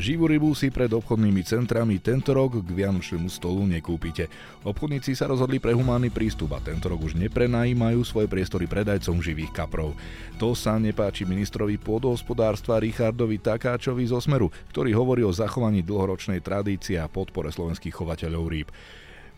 Živú rybu si pred obchodnými centrami tento rok k vianočnému stolu nekúpite. Obchodníci sa rozhodli pre humánny prístup a tento rok už neprenajímajú svoje priestory predajcom živých kaprov. To sa nepáči ministrovi pôdohospodárstva Richardovi Takáčovi zo Smeru, ktorý hovorí o zachovaní dlhoročnej tradície a podpore slovenských chovateľov rýb.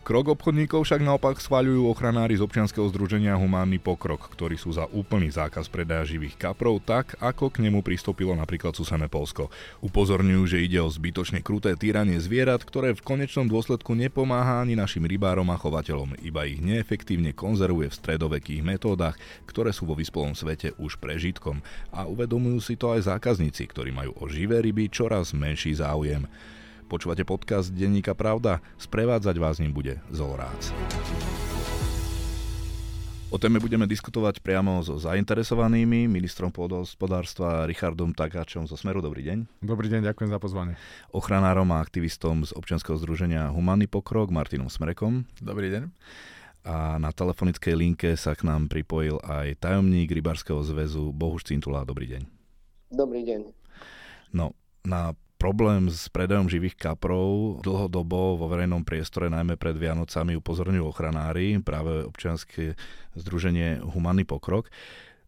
Krok obchodníkov však naopak schváľujú ochranári z občianskeho združenia Humánny pokrok, ktorí sú za úplný zákaz predaja živých kaprov, tak ako k nemu pristúpilo napríklad susené Polsko. Upozorňujú, že ide o zbytočne kruté týranie zvierat, ktoré v konečnom dôsledku nepomáha ani našim rybárom a chovateľom, iba ich neefektívne konzervuje v stredovekých metódach, ktoré sú vo vyspelom svete už prežitkom. A uvedomujú si to aj zákazníci, ktorí majú o živé ryby čoraz menší záujem. Počúvate podcast Denníka Pravda? Sprevádzať vás ním bude Zolrác. O téme budeme diskutovať priamo so zainteresovanými, ministrom pôdohospodárstva Richardom Takáčom zo Smeru. Dobrý deň. Dobrý deň, ďakujem za pozvanie. Ochranárom a aktivistom z občianskeho združenia Humanný pokrok Martinom Smrekom. Dobrý deň. A na telefonickej linke sa k nám pripojil aj tajomník Rybárskeho zväzu Bohuš Cintula. Dobrý deň. Dobrý deň. No, na problém s predajom živých kaprov dlhodobo vo verejnom priestore, najmä pred Vianocami, upozorňujú ochranári, práve občianske združenie Humanný pokrok.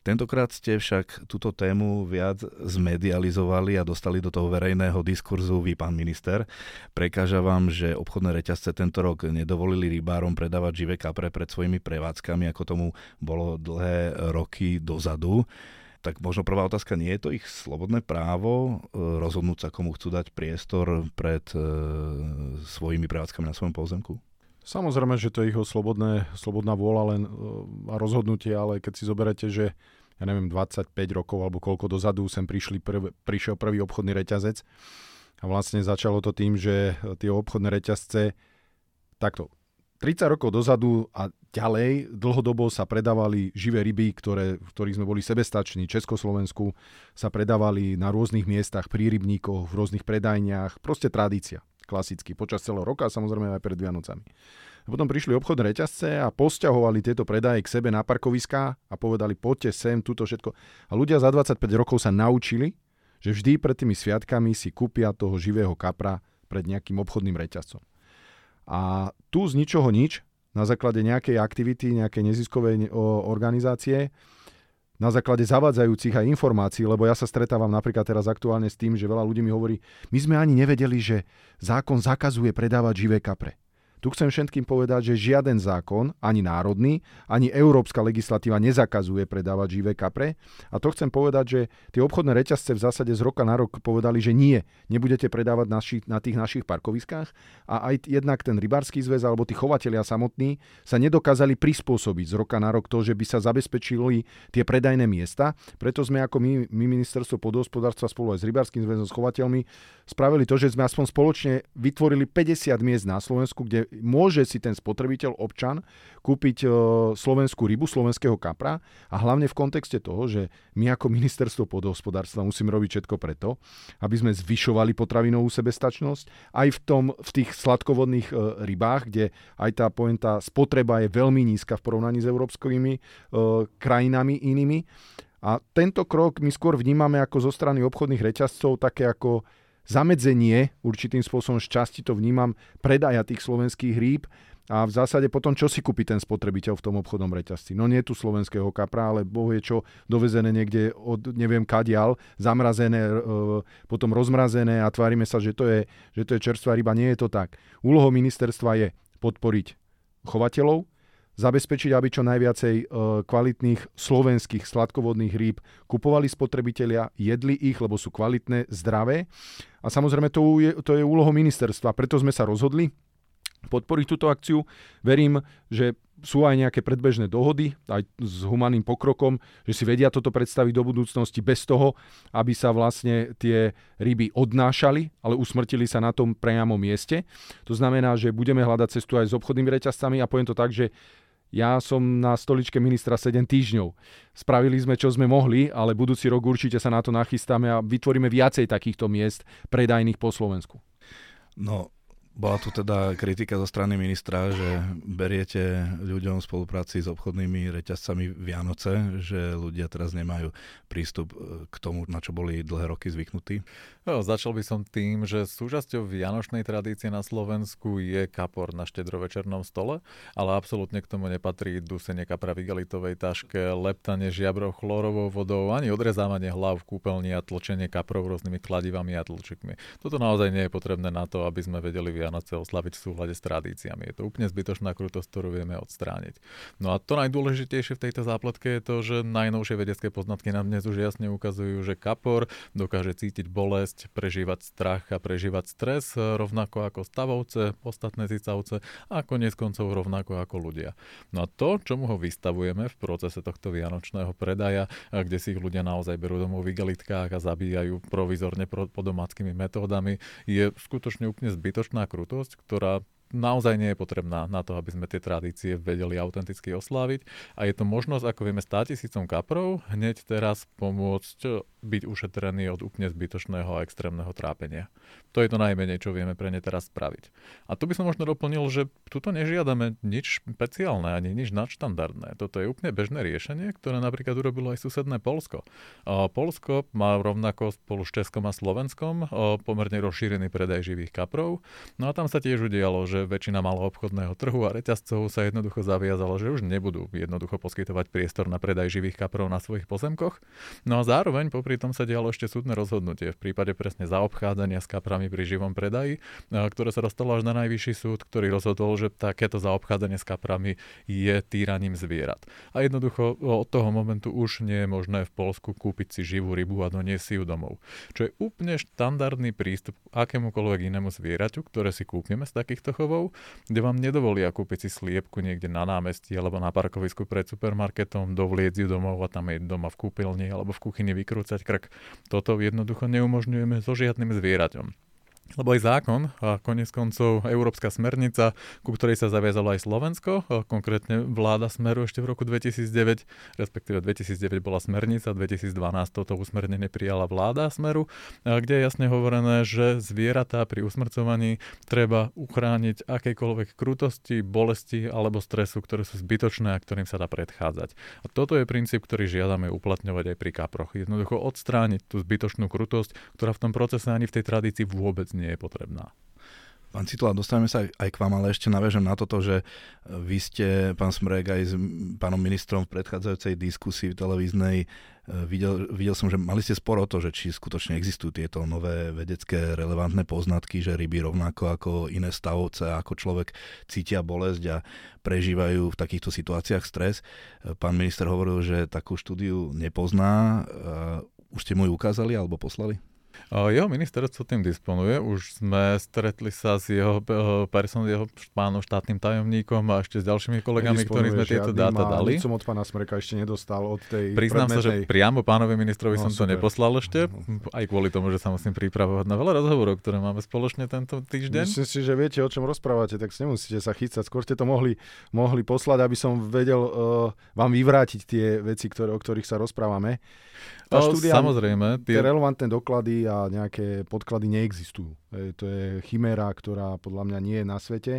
Tentokrát ste však túto tému viac zmedializovali a dostali do toho verejného diskurzu vy, pán minister. Prekáža vám, že obchodné reťazce tento rok nedovolili rybárom predávať živé kapre pred svojimi prevádzkami, ako tomu bolo dlhé roky dozadu tak možno prvá otázka, nie je to ich slobodné právo e, rozhodnúť sa, komu chcú dať priestor pred e, svojimi prevádzkami na svojom pozemku? Samozrejme, že to je jeho slobodné, slobodná vôľa len e, a rozhodnutie, ale keď si zoberete, že ja neviem, 25 rokov alebo koľko dozadu sem prišli prv, prišiel prvý obchodný reťazec a vlastne začalo to tým, že tie obchodné reťazce takto 30 rokov dozadu a ďalej dlhodobo sa predávali živé ryby, ktoré, v ktorých sme boli sebestační. Československu sa predávali na rôznych miestach, pri rybníkoch, v rôznych predajniach. Proste tradícia, klasicky, počas celého roka samozrejme aj pred Vianocami. Potom prišli obchodné reťazce a posťahovali tieto predaje k sebe na parkoviská a povedali, poďte sem, túto všetko. A ľudia za 25 rokov sa naučili, že vždy pred tými sviatkami si kúpia toho živého kapra pred nejakým obchodným reťazcom. A tu z ničoho nič, na základe nejakej aktivity, nejakej neziskovej organizácie, na základe zavadzajúcich aj informácií, lebo ja sa stretávam napríklad teraz aktuálne s tým, že veľa ľudí mi hovorí, my sme ani nevedeli, že zákon zakazuje predávať živé kapre. Tu chcem všetkým povedať, že žiaden zákon, ani národný, ani európska legislatíva nezakazuje predávať živé kapre. A to chcem povedať, že tie obchodné reťazce v zásade z roka na rok povedali, že nie, nebudete predávať naši, na tých našich parkoviskách. A aj jednak ten rybársky zväz alebo tí chovatelia samotní sa nedokázali prispôsobiť z roka na rok to, že by sa zabezpečili tie predajné miesta. Preto sme ako my, my ministerstvo podhospodárstva spolu aj s rybárskym zväzom s chovateľmi spravili to, že sme aspoň spoločne vytvorili 50 miest na Slovensku, kde môže si ten spotrebiteľ, občan, kúpiť e, slovenskú rybu, slovenského kapra a hlavne v kontexte toho, že my ako ministerstvo podhospodárstva musíme robiť všetko preto, aby sme zvyšovali potravinovú sebestačnosť aj v, tom, v tých sladkovodných e, rybách, kde aj tá poenta spotreba je veľmi nízka v porovnaní s európskymi e, krajinami inými. A tento krok my skôr vnímame ako zo strany obchodných reťazcov také ako zamedzenie, určitým spôsobom šťastí to vnímam, predaja tých slovenských rýb a v zásade potom, čo si kúpi ten spotrebiteľ v tom obchodnom reťazci? No nie tu slovenského kapra, ale boh je čo dovezené niekde od neviem kadial, zamrazené, e, potom rozmrazené a tvárime sa, že to, je, že to je čerstvá ryba. Nie je to tak. Úlohou ministerstva je podporiť chovateľov, zabezpečiť, aby čo najviacej e, kvalitných slovenských sladkovodných rýb kupovali spotrebitelia, jedli ich, lebo sú kvalitné, zdravé. A samozrejme to je, to je úlohou ministerstva. Preto sme sa rozhodli podporiť túto akciu. Verím, že sú aj nejaké predbežné dohody, aj s humaným pokrokom, že si vedia toto predstaviť do budúcnosti bez toho, aby sa vlastne tie ryby odnášali, ale usmrtili sa na tom priamom mieste. To znamená, že budeme hľadať cestu aj s obchodnými reťazcami a poviem to tak, že ja som na stoličke ministra 7 týždňov. Spravili sme, čo sme mohli, ale budúci rok určite sa na to nachystáme a vytvoríme viacej takýchto miest predajných po Slovensku. No, Bola tu teda kritika zo strany ministra, že beriete ľuďom v spolupráci s obchodnými reťazcami Vianoce, že ľudia teraz nemajú prístup e, k tomu, na čo boli dlhé roky zvyknutí? No, začal by som tým, že súčasťou vianočnej tradície na Slovensku je kapor na štedrovečernom stole, ale absolútne k tomu nepatrí dusenie kapra v igelitovej taške, leptanie žiabrov chlorovou vodou, ani odrezávanie hlav v kúpeľni a tlčenie kaprov rôznymi kladivami a tlčikmi. Toto naozaj nie je potrebné na to, aby sme vedeli Vianoce oslaviť v súhľade s tradíciami. Je to úplne zbytočná krutosť, ktorú vieme odstrániť. No a to najdôležitejšie v tejto zápletke je to, že najnovšie vedecké poznatky nám dnes už jasne ukazujú, že kapor dokáže cítiť bolesť, prežívať strach a prežívať stres rovnako ako stavovce, ostatné cicavce a konec koncov rovnako ako ľudia. No a to, čomu ho vystavujeme v procese tohto vianočného predaja, kde si ich ľudia naozaj berú domov v igelitkách a zabíjajú provizorne po domáckými metódami, je skutočne úplne zbytočná krutosť, ktorá naozaj nie je potrebná na to, aby sme tie tradície vedeli autenticky osláviť. A je to možnosť, ako vieme, 100 tisícom kaprov hneď teraz pomôcť byť ušetrený od úplne zbytočného a extrémneho trápenia. To je to najmenej, čo vieme pre ne teraz spraviť. A tu by som možno doplnil, že tuto nežiadame nič špeciálne ani nič nadštandardné. Toto je úplne bežné riešenie, ktoré napríklad urobilo aj susedné Polsko. Polsko má rovnako spolu s Českom a Slovenskom pomerne rozšírený predaj živých kaprov. No a tam sa tiež udialo, že väčšina maloobchodného trhu a reťazcov sa jednoducho zaviazalo, že už nebudú jednoducho poskytovať priestor na predaj živých kaprov na svojich pozemkoch. No a zároveň popri tom sa dialo ešte súdne rozhodnutie v prípade presne zaobchádzania s kaprami pri živom predaji, ktoré sa dostalo až na najvyšší súd, ktorý rozhodol, že takéto zaobchádzanie s kaprami je týraním zvierat. A jednoducho od toho momentu už nie je možné v Polsku kúpiť si živú rybu a doniesť ju domov. Čo je úplne štandardný prístup akémukoľvek inému zvieraťu, ktoré si kúpime z takýchto chovov, kde vám nedovolia kúpiť si sliepku niekde na námestí alebo na parkovisku pred supermarketom, dovliecť ju domov a tam je doma v kúpeľni alebo v kuchyni vykrúcať krk. Toto jednoducho neumožňujeme so žiadnym zvieraťom. Lebo aj zákon, a konec koncov Európska smernica, ku ktorej sa zaviazalo aj Slovensko, konkrétne vláda Smeru ešte v roku 2009, respektíve 2009 bola smernica, 2012 toto usmernenie prijala vláda Smeru, kde je jasne hovorené, že zvieratá pri usmrcovaní treba uchrániť akejkoľvek krutosti, bolesti alebo stresu, ktoré sú zbytočné a ktorým sa dá predchádzať. A toto je princíp, ktorý žiadame uplatňovať aj pri kaproch. Jednoducho odstrániť tú zbytočnú krutosť, ktorá v tom procese ani v tej tradícii vôbec nie je potrebná. Pán Citula, dostaneme sa aj k vám, ale ešte naviažem na toto, že vy ste, pán Smrek, aj s pánom ministrom v predchádzajúcej diskusii televíznej e, videl, videl som, že mali ste sporo o to, že či skutočne existujú tieto nové vedecké relevantné poznatky, že ryby rovnako ako iné stavovce, ako človek cítia bolesť a prežívajú v takýchto situáciách stres. E, pán minister hovoril, že takú štúdiu nepozná. E, už ste mu ju ukázali alebo poslali? Jeho ministerstvo tým disponuje. Už sme stretli sa s jeho eh, person, jeho pánom štátnym tajomníkom a ešte s ďalšími kolegami, ktorí sme tieto dáta dali. som od pána Smreka ešte nedostal od tej Priznám predmetnej... sa, že priamo pánovi ministrovi no, som super. to neposlal ešte, aj kvôli tomu, že sa musím pripravovať na veľa rozhovorov, ktoré máme spoločne tento týždeň. Myslím si, že viete, o čom rozprávate, tak nemusíte sa chycať. Skôr ste to mohli, mohli poslať, aby som vedel uh, vám vyvrátiť tie veci, ktoré, o ktorých sa rozprávame. Tá no, štúdia, samozrejme. Tie... tie relevantné doklady a nejaké podklady neexistujú. To je chiméra, ktorá podľa mňa nie je na svete.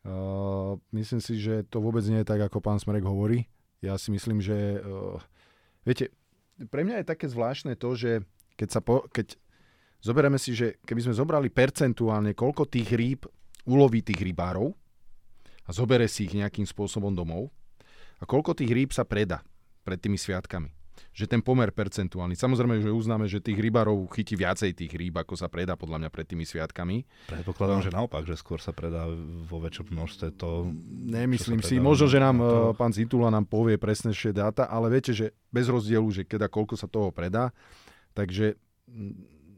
Uh, myslím si, že to vôbec nie je tak, ako pán Smerek hovorí. Ja si myslím, že... Uh, viete, pre mňa je také zvláštne to, že keď sa po, keď zoberieme si, že keby sme zobrali percentuálne, koľko tých rýb uloví tých rybárov a zobere si ich nejakým spôsobom domov a koľko tých rýb sa preda pred tými sviatkami že ten pomer percentuálny. Samozrejme, že uznáme, že tých rybárov chytí viacej tých rýb, ako sa predá podľa mňa pred tými sviatkami. Predpokladám, no. že naopak, že skôr sa predá vo väčšom množstve to. Nemyslím si, možno, že nám to... Eh, pán Zitula nám povie presnejšie dáta, ale viete, že bez rozdielu, že keda koľko sa toho predá, takže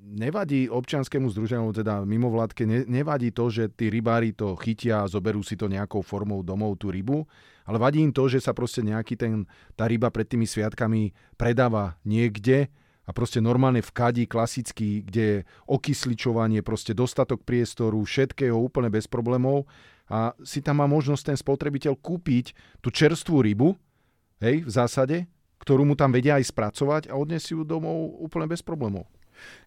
nevadí občianskému združeniu, teda mimovládke, ne, nevadí to, že tí rybári to chytia a zoberú si to nejakou formou domov tú rybu, ale vadí im to, že sa proste nejaký ten, tá ryba pred tými sviatkami predáva niekde a proste normálne v kadi klasický, kde je okysličovanie, proste dostatok priestoru, všetkého úplne bez problémov a si tam má možnosť ten spotrebiteľ kúpiť tú čerstvú rybu, hej, v zásade, ktorú mu tam vedia aj spracovať a odniesie ju domov úplne bez problémov.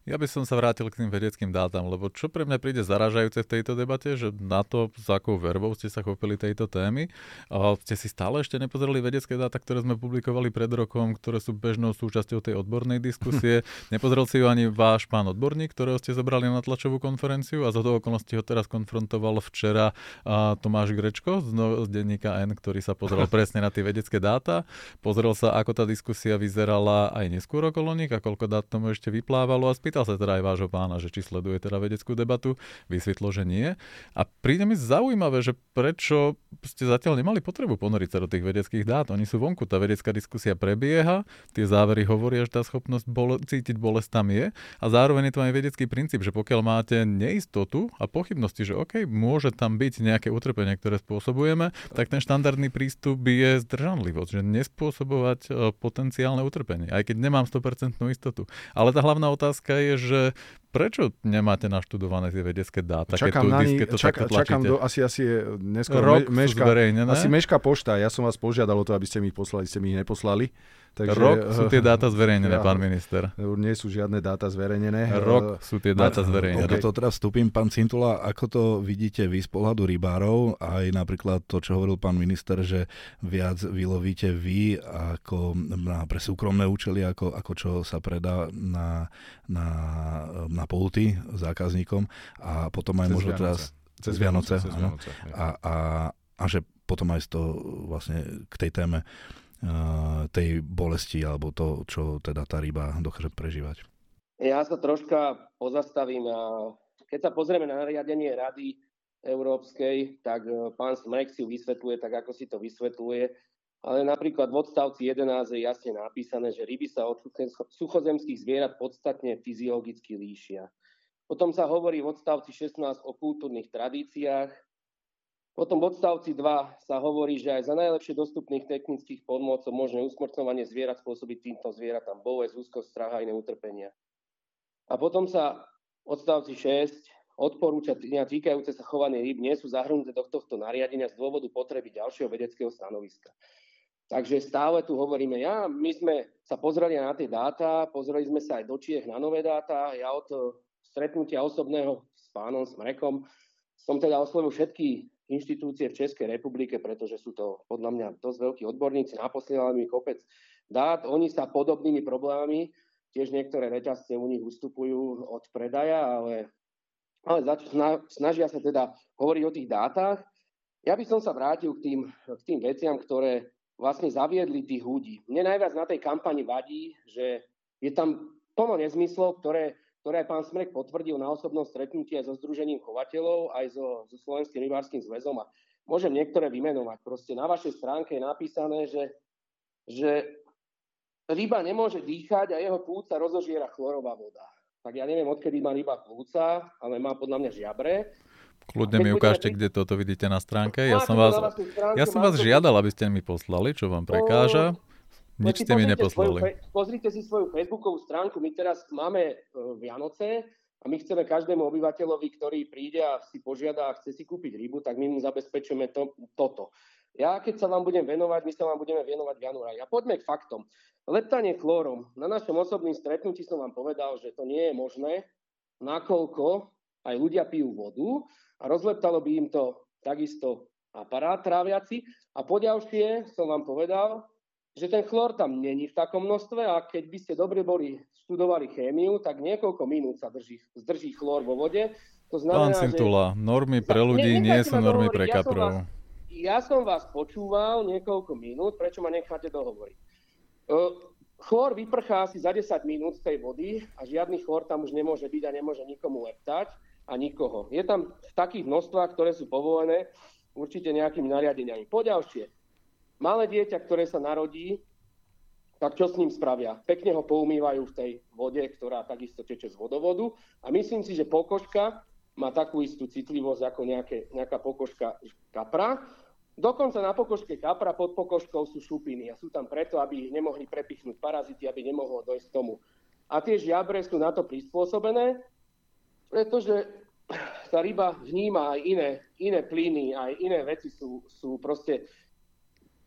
Ja by som sa vrátil k tým vedeckým dátam, lebo čo pre mňa príde zaražajúce v tejto debate, že na to, s akou verbou ste sa chopili tejto témy, a ste si stále ešte nepozreli vedecké dáta, ktoré sme publikovali pred rokom, ktoré sú bežnou súčasťou tej odbornej diskusie. Nepozrel si ju ani váš pán odborník, ktorého ste zobrali na tlačovú konferenciu a za to okolnosti ho teraz konfrontoval včera Tomáš Grečko z, no, z denníka N, ktorý sa pozrel presne na tie vedecké dáta. Pozrel sa, ako tá diskusia vyzerala aj neskôr okolo nich a koľko dát tomu ešte vyplávalo a spýtal Pýtal sa teda aj vášho pána, že či sleduje teda vedeckú debatu, vysvetlo, že nie. A príde mi zaujímavé, že prečo ste zatiaľ nemali potrebu ponoriť sa do tých vedeckých dát. Oni sú vonku, tá vedecká diskusia prebieha, tie závery hovoria, že tá schopnosť bole, cítiť bolesť tam je a zároveň je to aj vedecký princíp, že pokiaľ máte neistotu a pochybnosti, že OK, môže tam byť nejaké utrpenie, ktoré spôsobujeme, tak ten štandardný prístup je zdržanlivosť, že nespôsobovať e, potenciálne utrpenie, aj keď nemám 100% istotu. Ale tá hlavná otázka je, je, že prečo nemáte naštudované tie vedecké dáta, čakám tu, keď to čak, čakám do, asi, asi je neskôr Rok me, meška, asi meška pošta. Ja som vás požiadal o to, aby ste mi ich poslali, ste mi ich neposlali. Takže, Rok sú tie dáta zverejnené, ja, pán minister. Nie sú žiadne dáta zverejnené. Rok sú tie dáta zverejnené. Okay. To teraz vstúpim, pán Cintula, ako to vidíte vy z pohľadu rybárov, aj napríklad to, čo hovoril pán minister, že viac vylovíte vy ako na, pre súkromné účely, ako, ako čo sa predá na, na, na pouty zákazníkom a potom aj možno teraz cez Vianoce, cez Vianoce, a, a, a že potom aj to vlastne k tej téme tej bolesti alebo to, čo teda tá ryba dokáže prežívať. Ja sa troška pozastavím a keď sa pozrieme na nariadenie Rady Európskej, tak e, pán Smrek si vysvetľuje tak, ako si to vysvetľuje, ale napríklad v odstavci 11 je jasne napísané, že ryby sa od suchozemských zvierat podstatne fyziologicky líšia. Potom sa hovorí v odstavci 16 o kultúrnych tradíciách, potom v odstavci 2 sa hovorí, že aj za najlepšie dostupných technických podmocov možné usmrcovanie zvierat spôsobiť týmto zvieratám bolesť, úzkosť, strach a iné utrpenia. A potom sa v odstavci 6 odporúčania týkajúce sa chovanie rýb nie sú zahrnuté do tohto nariadenia z dôvodu potreby ďalšieho vedeckého stanoviska. Takže stále tu hovoríme, ja, my sme sa pozreli na tie dáta, pozreli sme sa aj do Čiech na nové dáta, ja od stretnutia osobného s pánom Smrekom som teda oslovil všetky inštitúcie v Českej republike, pretože sú to podľa mňa dosť veľkí odborníci, naposielali mi kopec dát, oni sa podobnými problémami, tiež niektoré reťazce u nich ustupujú od predaja, ale, ale zač- snažia sa teda hovoriť o tých dátach. Ja by som sa vrátil k tým, k tým veciam, ktoré vlastne zaviedli tých ľudí. Mne najviac na tej kampani vadí, že je tam plno nezmyslov, ktoré ktoré aj pán Smrek potvrdil na osobnom stretnutí aj so Združením chovateľov, aj so, so Slovenským rybárským zväzom. A môžem niektoré vymenovať. Proste na vašej stránke je napísané, že, že ryba nemôže dýchať a jeho plúca rozožiera chlorová voda. Tak ja neviem, odkedy má ryba plúca, ale má podľa mňa žiabre. Kľudne mi ukážte, kde toto vidíte na stránke. Ja som vás, ja som vás žiadal, aby ste mi poslali, čo vám prekáža. Nič ste mi neposlali. Pozrite si svoju facebookovú stránku. My teraz máme uh, Vianoce a my chceme každému obyvateľovi, ktorý príde a si požiada a chce si kúpiť rybu, tak my mu zabezpečujeme to, toto. Ja keď sa vám budem venovať, my sa vám budeme venovať v januári. A poďme k faktom. Leptanie chlórom. Na našom osobnom stretnutí som vám povedal, že to nie je možné, nakoľko aj ľudia pijú vodu a rozleptalo by im to takisto aparát tráviaci. A poďalšie som vám povedal, že ten chlór tam není v takom množstve a keď by ste dobre boli študovali chémiu, tak niekoľko minút sa drží, zdrží chlór vo vode. To znamená, Pán Cintula, že... normy pre ľudí nie, nie sú normy pre kaprov. Ja, ja som vás počúval niekoľko minút, prečo ma necháte dohovoriť? Chlór vyprchá asi za 10 minút z tej vody a žiadny chlór tam už nemôže byť a nemôže nikomu leptať a nikoho. Je tam v takých množstvách, ktoré sú povolené určite nejakými nariadeniami. Poďalšie, Malé dieťa, ktoré sa narodí, tak čo s ním spravia? Pekne ho poumývajú v tej vode, ktorá takisto teče z vodovodu a myslím si, že pokožka má takú istú citlivosť ako nejaké, nejaká pokožka kapra. Dokonca na pokožke kapra pod pokožkou sú šupiny a sú tam preto, aby ich nemohli prepichnúť parazity, aby nemohlo dojsť k tomu. A tie žiabre sú na to prispôsobené, pretože tá ryba vníma aj iné, iné plyny, aj iné veci sú, sú proste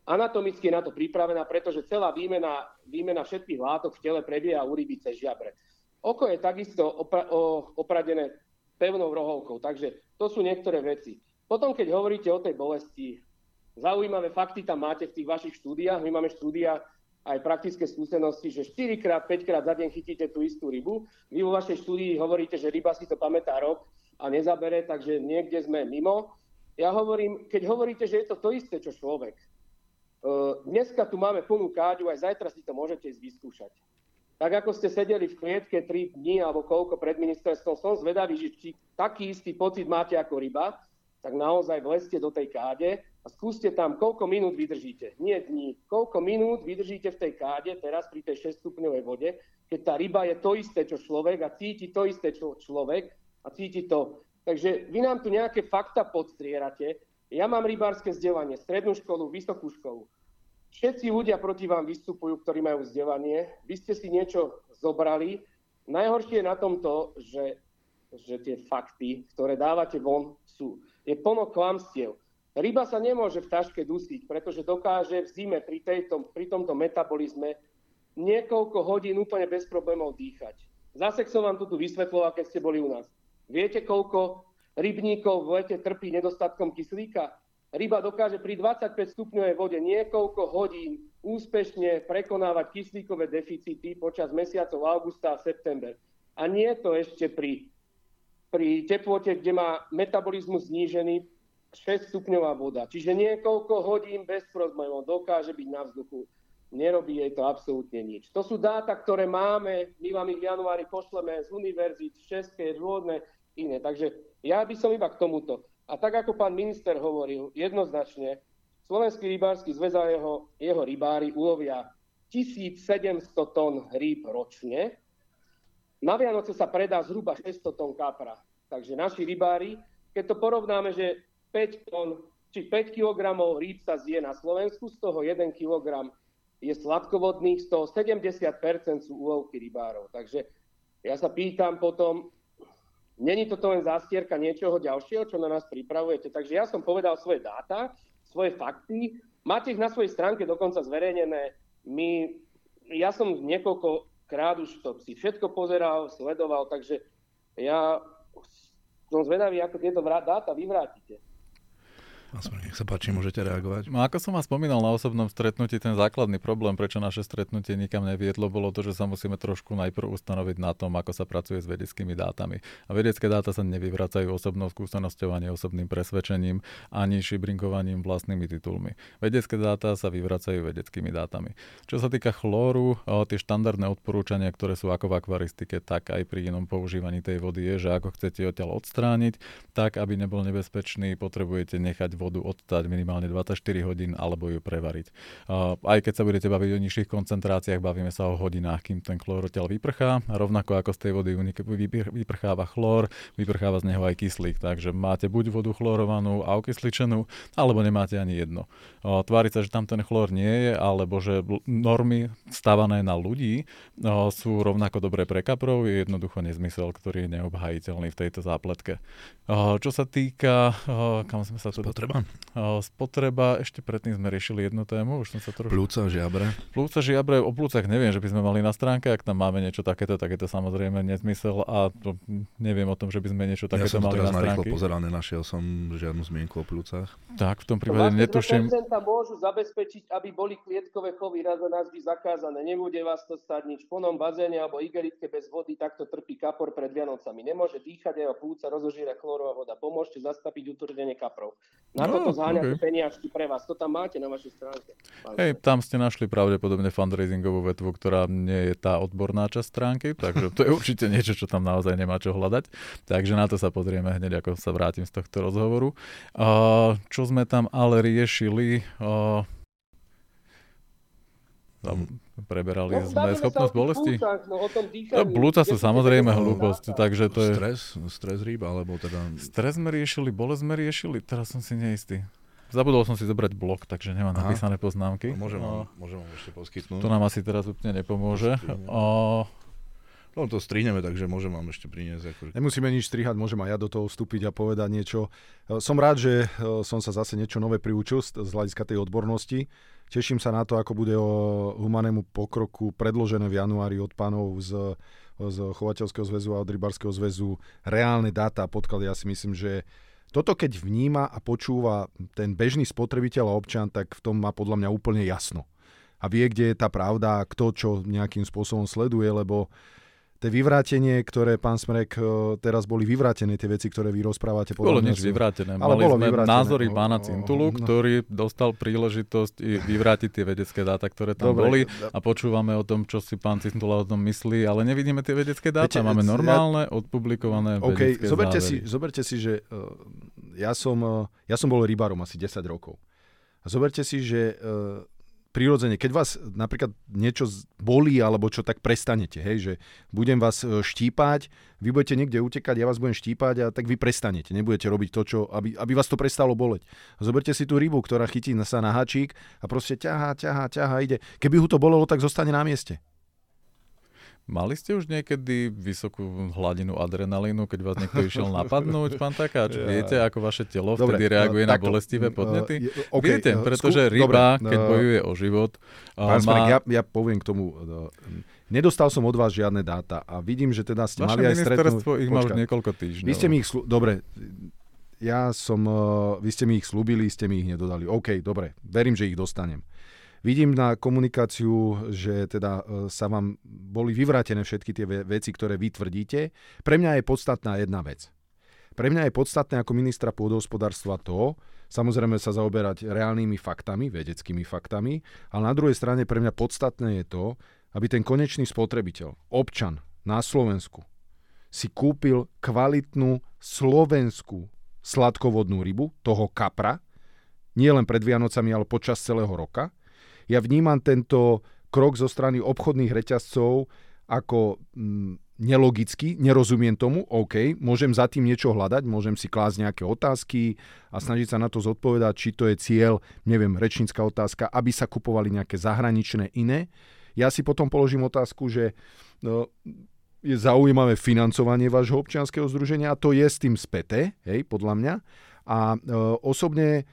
anatomicky na to pripravená, pretože celá výmena, výmena všetkých látok v tele prebieha u ryby cez žiabre. Oko je takisto opra- o, opradené pevnou rohovkou, takže to sú niektoré veci. Potom, keď hovoríte o tej bolesti, zaujímavé fakty tam máte v tých vašich štúdiách. My máme štúdia aj praktické skúsenosti, že 4 krát, 5 krát za deň chytíte tú istú rybu. Vy vo vašej štúdii hovoríte, že ryba si to pamätá rok a nezabere, takže niekde sme mimo. Ja hovorím, keď hovoríte, že je to to isté, čo človek, dneska tu máme plnú káďu, aj zajtra si to môžete ísť vyskúšať. Tak ako ste sedeli v klietke 3 dní alebo koľko pred ministerstvom, som zvedavý, že či taký istý pocit máte ako ryba, tak naozaj vlezte do tej káde a skúste tam, koľko minút vydržíte. Nie dní, koľko minút vydržíte v tej káde, teraz pri tej 6 stupňovej vode, keď tá ryba je to isté, čo človek a cíti to isté, čo človek a cíti to. Takže vy nám tu nejaké fakta podstrierate. Ja mám rybárske vzdelanie, strednú školu, vysokú školu. Všetci ľudia proti vám vystupujú, ktorí majú vzdelanie. Vy ste si niečo zobrali. Najhoršie je na tom to, že, že tie fakty, ktoré dávate von, sú. Je plno klamstiev. Ryba sa nemôže v taške dusiť, pretože dokáže v zime pri, tejto, pri tomto metabolizme niekoľko hodín úplne bez problémov dýchať. Zase som vám tu vysvetloval, keď ste boli u nás. Viete, koľko rybníkov v lete trpí nedostatkom kyslíka? Ryba dokáže pri 25 stupňovej vode niekoľko hodín úspešne prekonávať kyslíkové deficity počas mesiacov augusta a september. A nie je to ešte pri, pri teplote, kde má metabolizmus znížený 6 stupňová voda. Čiže niekoľko hodín bez problémov dokáže byť na vzduchu. Nerobí jej to absolútne nič. To sú dáta, ktoré máme, my vám ich v januári pošleme z univerzít, z rôzne iné. Takže ja by som iba k tomuto. A tak ako pán minister hovoril, jednoznačne, Slovenský rybársky zväz a jeho, jeho rybári ulovia 1700 tón rýb ročne. Na Vianoce sa predá zhruba 600 tón kapra. Takže naši rybári, keď to porovnáme, že 5 tón, či 5 kg rýb sa zje na Slovensku, z toho 1 kg je sladkovodných, z toho 70% sú úlovky rybárov. Takže ja sa pýtam potom, Není toto len zástierka niečoho ďalšieho, čo na nás pripravujete. Takže ja som povedal svoje dáta, svoje fakty. Máte ich na svojej stránke dokonca zverejnené. My, ja som niekoľkokrát už to si všetko pozeral, sledoval, takže ja som zvedavý, ako tieto dáta vyvrátite. Aspoň, nech sa páči, môžete reagovať. No ako som vás spomínal na osobnom stretnutí, ten základný problém, prečo naše stretnutie nikam neviedlo, bolo to, že sa musíme trošku najprv ustanoviť na tom, ako sa pracuje s vedeckými dátami. A vedecké dáta sa nevyvracajú osobnou skúsenosťou ani osobným presvedčením, ani šibrinkovaním vlastnými titulmi. Vedecké dáta sa vyvracajú vedeckými dátami. Čo sa týka chlóru, tie štandardné odporúčania, ktoré sú ako v akvaristike, tak aj pri inom používaní tej vody je, že ako chcete odtiaľ odstrániť, tak aby nebol nebezpečný, potrebujete nechať vodu odstať minimálne 24 hodín alebo ju prevariť. Aj keď sa budete baviť o nižších koncentráciách, bavíme sa o hodinách, kým ten chlór odtiaľ vyprchá. Rovnako ako z tej vody vyprcháva chlór, vyprcháva z neho aj kyslík. Takže máte buď vodu chlorovanú a okysličenú, alebo nemáte ani jedno. Tváriť sa, že tam ten chlór nie je, alebo že normy stávané na ľudí sú rovnako dobré pre kaprov, je jednoducho nezmysel, ktorý je neobhajiteľný v tejto zápletke. Čo sa týka, kam sme sa tu spotreba? Spotreba, ešte predtým sme riešili jednu tému, už som sa trošku... Plúca, žiabre. Plúca, žiabre, o plúcach neviem, že by sme mali na stránke, ak tam máme niečo takéto, tak je to samozrejme nezmysel a to, neviem o tom, že by sme niečo takéto ja mali na stránke. Ja som to teraz narýchlo pozeral, nenašiel som žiadnu zmienku o plúcach. Tak, v tom prípade netuším. môžu zabezpečiť, aby boli klietkové chovy raz a navždy zakázané. Nebude vás to stať nič. V plnom bazéne alebo igelitke bez vody takto trpí kapor pred Vianocami. Nemôže dýchať jeho plúca, rozožíra chlorová voda. Pomôžte zastaviť utvrdenie kaprov. Na no, toto zháňate okay. peniažky pre vás. To tam máte na vašej stránke. Hej, tam ste našli pravdepodobne fundraisingovú vetvu, ktorá nie je tá odborná časť stránky, takže to je určite niečo, čo tam naozaj nemá čo hľadať. Takže na to sa pozrieme hneď, ako sa vrátim z tohto rozhovoru. Uh, čo sme tam ale riešili? Uh, preberali no, sme schopnosť bolesti. Blúcach, no, no, blúca sú samozrejme hlúposť, takže to je... Stres, stres rýb, alebo teda... Stres sme riešili, bolesť sme riešili, teraz som si neistý. Zabudol som si zobrať blok, takže nemám Aha. napísané poznámky. No, môžem, vám, môžem vám ešte poskytnúť. To nám asi teraz úplne nepomôže. O... No to strihneme, takže môžem vám ešte priniesť. Ako... Nemusíme nič strihať, môžem aj ja do toho vstúpiť a povedať niečo. Som rád, že som sa zase niečo nové priučil z hľadiska tej odbornosti. Teším sa na to, ako bude o humanému pokroku predložené v januári od pánov z z Chovateľského zväzu a od Rybárskeho zväzu reálne dáta a podklady. Ja si myslím, že toto keď vníma a počúva ten bežný spotrebiteľ a občan, tak v tom má podľa mňa úplne jasno. A vie, kde je tá pravda a kto čo nejakým spôsobom sleduje, lebo to vyvrátenie, ktoré pán Smrek e, teraz boli vyvrátené, tie veci, ktoré vy rozprávate. Bolo nič vyvrátené. Ale Mali bolo sme vyvrátené. názory pána Cintulu, ktorý dostal príležitosť vyvrátiť tie vedecké dáta, ktoré tam Dobre. boli a počúvame o tom, čo si pán Cintula o tom myslí, ale nevidíme tie vedecké dáta. Viete, Máme normálne, ja... odpublikované okay, vedecké zoberte závery. si, zoberte si, že uh, ja, som, uh, ja som bol rybárom asi 10 rokov. A zoberte si, že prirodzene, keď vás napríklad niečo bolí alebo čo, tak prestanete, hej, že budem vás e, štípať, vy budete niekde utekať, ja vás budem štípať a tak vy prestanete, nebudete robiť to, čo, aby, aby vás to prestalo boleť. Zoberte si tú rybu, ktorá chytí sa na háčik a proste ťahá, ťahá, ťahá, ide. Keby ho to bolelo, tak zostane na mieste. Mali ste už niekedy vysokú hladinu adrenalínu, keď vás niekto išiel napadnúť, pán Takáč? Ja. Viete, ako vaše telo Dobre, vtedy reaguje uh, na takto, bolestivé podnety? Uh, okay, Viete, pretože skú, ryba, Dobre, keď uh, bojuje o život... Pán má... ja, ja poviem k tomu... Uh, nedostal som od vás žiadne dáta a vidím, že teda ste Vaše mali aj stretnúť... ich má už niekoľko týždňov. Vy ste mi ich... Slu... Dobre, ja som... Uh, vy ste mi ich slúbili, ste mi ich nedodali. OK, dobre, verím, že ich dostanem. Vidím na komunikáciu, že teda e, sa vám boli vyvrátené všetky tie veci, ktoré vy tvrdíte. Pre mňa je podstatná jedna vec. Pre mňa je podstatné ako ministra pôdohospodárstva to, samozrejme sa zaoberať reálnymi faktami, vedeckými faktami, ale na druhej strane pre mňa podstatné je to, aby ten konečný spotrebiteľ, občan na Slovensku, si kúpil kvalitnú slovenskú sladkovodnú rybu, toho kapra, nie len pred Vianocami, ale počas celého roka ja vnímam tento krok zo strany obchodných reťazcov ako mm, nelogicky, nerozumiem tomu, OK, môžem za tým niečo hľadať, môžem si klásť nejaké otázky a snažiť sa na to zodpovedať, či to je cieľ, neviem, rečnícka otázka, aby sa kupovali nejaké zahraničné iné. Ja si potom položím otázku, že no, je zaujímavé financovanie vášho občianského združenia a to je s tým späté, hej, podľa mňa. A e, osobne e,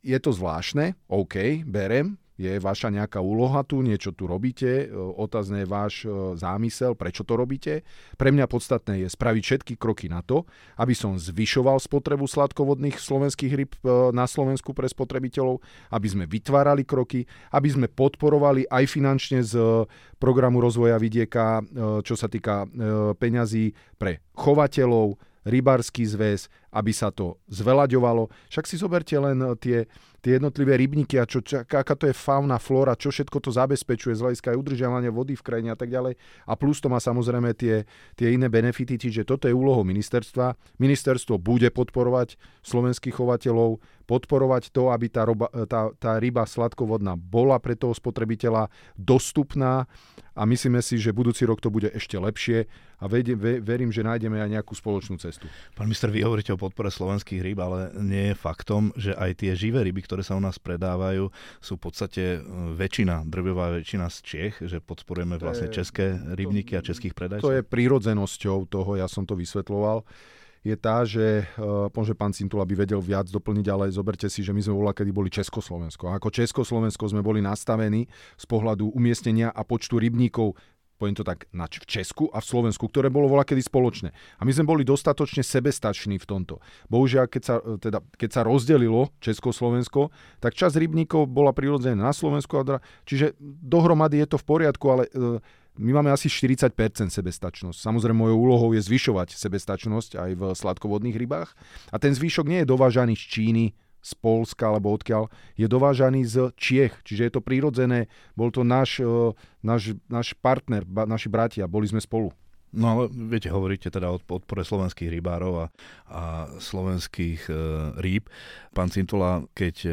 je to zvláštne, OK, berem, je vaša nejaká úloha tu, niečo tu robíte, e, otázne je váš e, zámysel, prečo to robíte. Pre mňa podstatné je spraviť všetky kroky na to, aby som zvyšoval spotrebu sladkovodných slovenských ryb e, na Slovensku pre spotrebiteľov, aby sme vytvárali kroky, aby sme podporovali aj finančne z programu rozvoja vidieka, čo sa týka peňazí pre chovateľov, rybársky zväz, aby sa to zvelaďovalo. Však si zoberte len tie tie jednotlivé rybníky a čo, aká to je fauna, flóra, čo všetko to zabezpečuje z hľadiska aj udržiavania vody v krajine a tak ďalej. A plus to má samozrejme tie, tie iné benefity, čiže toto je úlohou ministerstva. Ministerstvo bude podporovať slovenských chovateľov, podporovať to, aby tá, roba, tá, tá ryba sladkovodná bola pre toho spotrebiteľa dostupná a myslíme si, že budúci rok to bude ešte lepšie a verím, že nájdeme aj nejakú spoločnú cestu. Pán minister, vy hovoríte o podpore slovenských ryb, ale nie je faktom, že aj tie živé ryby, ktoré sa u nás predávajú, sú v podstate e, väčšina, drvivá väčšina z Čech, že podporujeme vlastne české rybníky a českých predajcov. To je prírodzenosťou toho, ja som to vysvetloval je tá, že uh, že pán Cintula by vedel viac doplniť, ale zoberte si, že my sme volá, kedy boli Československo. A ako Československo sme boli nastavení z pohľadu umiestnenia a počtu rybníkov poviem to tak, v Česku a v Slovensku, ktoré bolo voľa kedy spoločné. A my sme boli dostatočne sebestační v tomto. Bohužiaľ, keď sa, e, teda, keď sa rozdelilo Česko-Slovensko, tak čas rybníkov bola prirodzená na Slovensku, čiže dohromady je to v poriadku, ale e, my máme asi 40% sebestačnosť. Samozrejme, mojou úlohou je zvyšovať sebestačnosť aj v sladkovodných rybách. A ten zvýšok nie je dovážaný z Číny, z Polska alebo odkiaľ, je dovážaný z Čiech. Čiže je to prírodzené, bol to náš, e, náš, náš partner, naši bratia, boli sme spolu. No ale viete, hovoríte teda o podpore slovenských rybárov a, a slovenských e, rýb. Pán Cintula, keď e,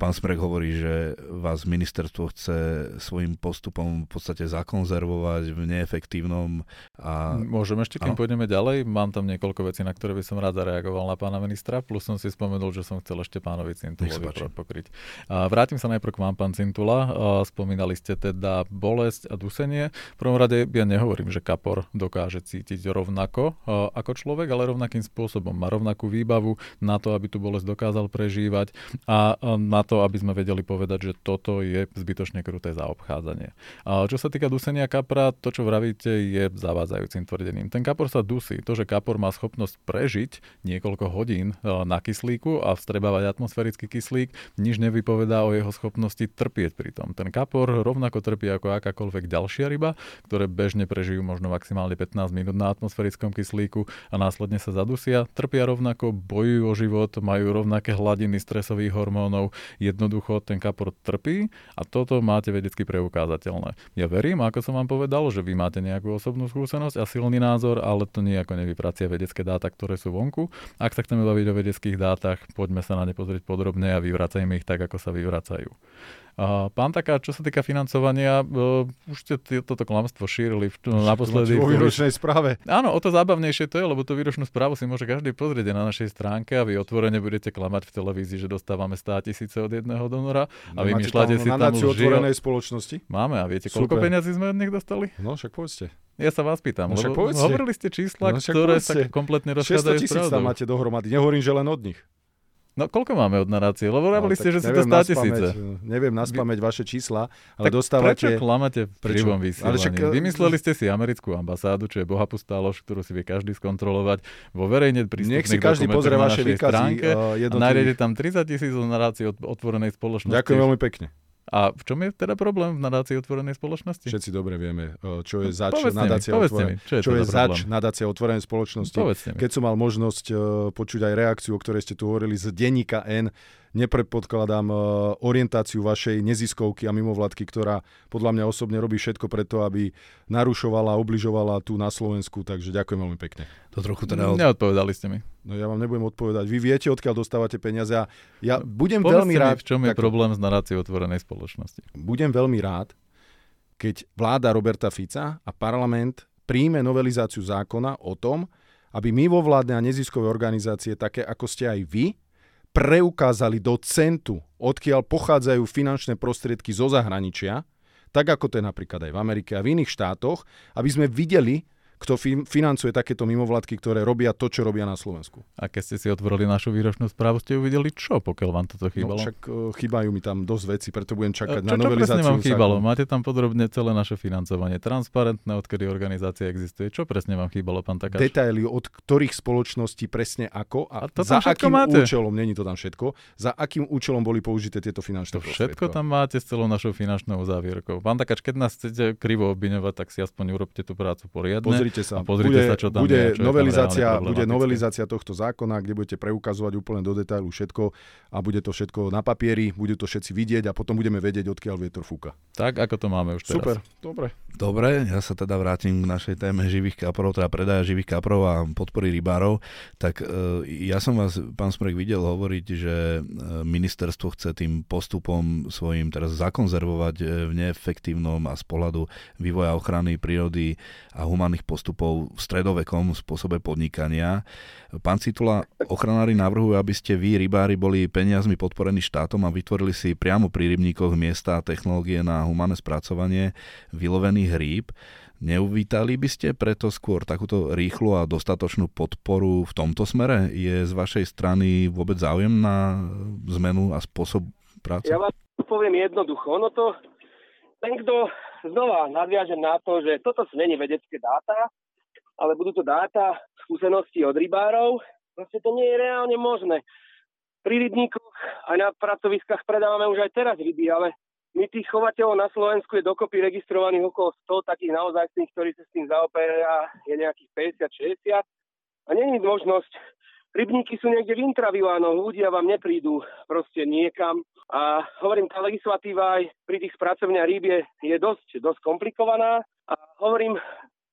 Pán Smrek hovorí, že vás ministerstvo chce svojim postupom v podstate zakonzervovať v neefektívnom a... Môžeme ešte, kým pôjdeme ďalej? Mám tam niekoľko vecí, na ktoré by som rád zareagoval na pána ministra, plus som si spomenul, že som chcel ešte pánovi Cintulovi pokryť. A vrátim sa najprv k vám, pán Cintula. Spomínali ste teda bolesť a dusenie. V prvom rade ja nehovorím, že kapor dokáže cítiť rovnako ako človek, ale rovnakým spôsobom. Má rovnakú výbavu na to, aby tú bolesť dokázal prežívať a na to, aby sme vedeli povedať, že toto je zbytočne kruté zaobchádzanie. A čo sa týka dusenia kapra, to, čo vravíte, je zavádzajúcim tvrdením. Ten kapor sa dusí. To, že kapor má schopnosť prežiť niekoľko hodín e, na kyslíku a vstrebávať atmosférický kyslík, nič nevypovedá o jeho schopnosti trpieť pri tom. Ten kapor rovnako trpí ako akákoľvek ďalšia ryba, ktoré bežne prežijú možno maximálne 15 minút na atmosférickom kyslíku a následne sa zadusia. Trpia rovnako, bojujú o život, majú rovnaké hladiny stresových hormónov. Jednoducho ten kapor trpí a toto máte vedecky preukázateľné. Ja verím, ako som vám povedal, že vy máte nejakú osobnú skúsenosť a silný názor, ale to nejako nevypracia vedecké dáta, ktoré sú vonku. Ak sa chceme baviť o vedeckých dátach, poďme sa na ne pozrieť podrobne a vyvracajme ich tak, ako sa vyvracajú. Pán Taká, čo sa týka financovania, uh, už ste toto klamstvo šírili v, naposledy. Vo výročnej správe. Áno, o to zábavnejšie to je, lebo tú výročnú správu si môže každý pozrieť na našej stránke a vy otvorene budete klamať v televízii, že dostávame 100 tisíce od jedného donora a vymýšľate si tam už otvorenej spoločnosti? Máme a viete, koľko Super. peniazí sme od nich dostali? No, však povedzte. Ja sa vás pýtam, no, lebo hovorili ste čísla, no, ktoré povedzte. sa kompletne rozchádzajú 600 tisíc tam máte dohromady, nehovorím, že len od nich. No koľko máme od narácie? Lebo no, ste, že si to 100 tisíce. Neviem naspameť vaše čísla, ale tak dostávate... prečo klamate v prečo? živom vysielaní? Však... Vymysleli ste si americkú ambasádu, čo je bohapustá lož, ktorú si vie každý skontrolovať vo verejne prístupných Nech si každý pozrie vaše výkazy. Stránke, uh, a nájdete tam 30 tisíc od narácie od otvorenej spoločnosti. Ďakujem veľmi pekne. A v čom je teda problém v nadácii otvorenej spoločnosti? Všetci dobre vieme, e, čo je zač nadácia, otvore... mi, čo je čo je zač nadácia otvorenej spoločnosti. Keď som mal možnosť uh, počuť aj reakciu, o ktorej ste tu hovorili z denníka N, nepredpokladám e, orientáciu vašej neziskovky a mimovládky, ktorá podľa mňa osobne robí všetko preto, aby narušovala, obližovala tu na Slovensku, takže ďakujem veľmi pekne. To trochu teda... Neodpovedali ste mi. No ja vám nebudem odpovedať. Vy viete, odkiaľ dostávate peniaze a ja budem Povedzte veľmi rád... Mi, v čom je tak, problém s naráciou otvorenej spoločnosti? Budem veľmi rád, keď vláda Roberta Fica a parlament príjme novelizáciu zákona o tom, aby mimovládne a neziskové organizácie, také ako ste aj vy, preukázali do centu, odkiaľ pochádzajú finančné prostriedky zo zahraničia, tak ako to je napríklad aj v Amerike a v iných štátoch, aby sme videli, kto financuje takéto mimovládky, ktoré robia to, čo robia na Slovensku. A keď ste si otvorili našu výročnú správu, ste uvideli čo, pokiaľ vám toto chýbalo? No, však uh, chýbajú mi tam dosť veci, preto budem čakať čo, na novelizáciu. Čo presne vám chýbalo? Zákon. Máte tam podrobne celé naše financovanie, transparentné, odkedy organizácia existuje. Čo presne vám chýbalo, pán Takáš? Detaily, od ktorých spoločností presne ako a, a za akým máte? účelom, není to tam všetko, za akým účelom boli použité tieto finančné to Všetko tam máte s celou našou finančnou závierkou. Pán Takáč, keď nás chcete krivo obviňovať, tak si aspoň urobte tú prácu poriadne. Pozrite sa. A pozrite bude, sa, čo tam bude je, čo novelizácia, je bude novelizácia tohto zákona, kde budete preukazovať úplne do detailu všetko a bude to všetko na papieri, budú to všetci vidieť a potom budeme vedieť, odkiaľ vietor fúka. Tak, ako to máme už teraz. Super, dobre. Dobre, ja sa teda vrátim k našej téme živých kaprov, teda predaja živých kaprov a podpory rybárov. Tak e, ja som vás, pán Smrek, videl hovoriť, že e, ministerstvo chce tým postupom svojim teraz zakonzervovať e, v neefektívnom a z pohľadu vývoja ochrany prírody a humanných postupov v stredovekom spôsobe podnikania. Pán Citula, ochranári navrhujú, aby ste vy, rybári, boli peniazmi podporení štátom a vytvorili si priamo pri rybníkoch miesta a technológie na humané spracovanie vylovených rýb. Neuvítali by ste preto skôr takúto rýchlu a dostatočnú podporu v tomto smere? Je z vašej strany vôbec záujem na zmenu a spôsob práce? Ja vám poviem jednoducho. Ono to, ten, kto znova nadviažem na to, že toto sú není vedecké dáta, ale budú to dáta, skúsenosti od rybárov. Proste to nie je reálne možné. Pri rybníkoch aj na pracoviskách predávame už aj teraz ryby, ale my tých chovateľov na Slovensku je dokopy registrovaných okolo 100 takých naozaj tých, ktorí sa s tým zaoperia, je nejakých 50-60. A není možnosť, rybníky sú niekde v intravilánoch, ľudia vám neprídu proste niekam. A hovorím, tá legislatíva aj pri tých spracovniach rýb je, je dosť, dosť komplikovaná. A hovorím,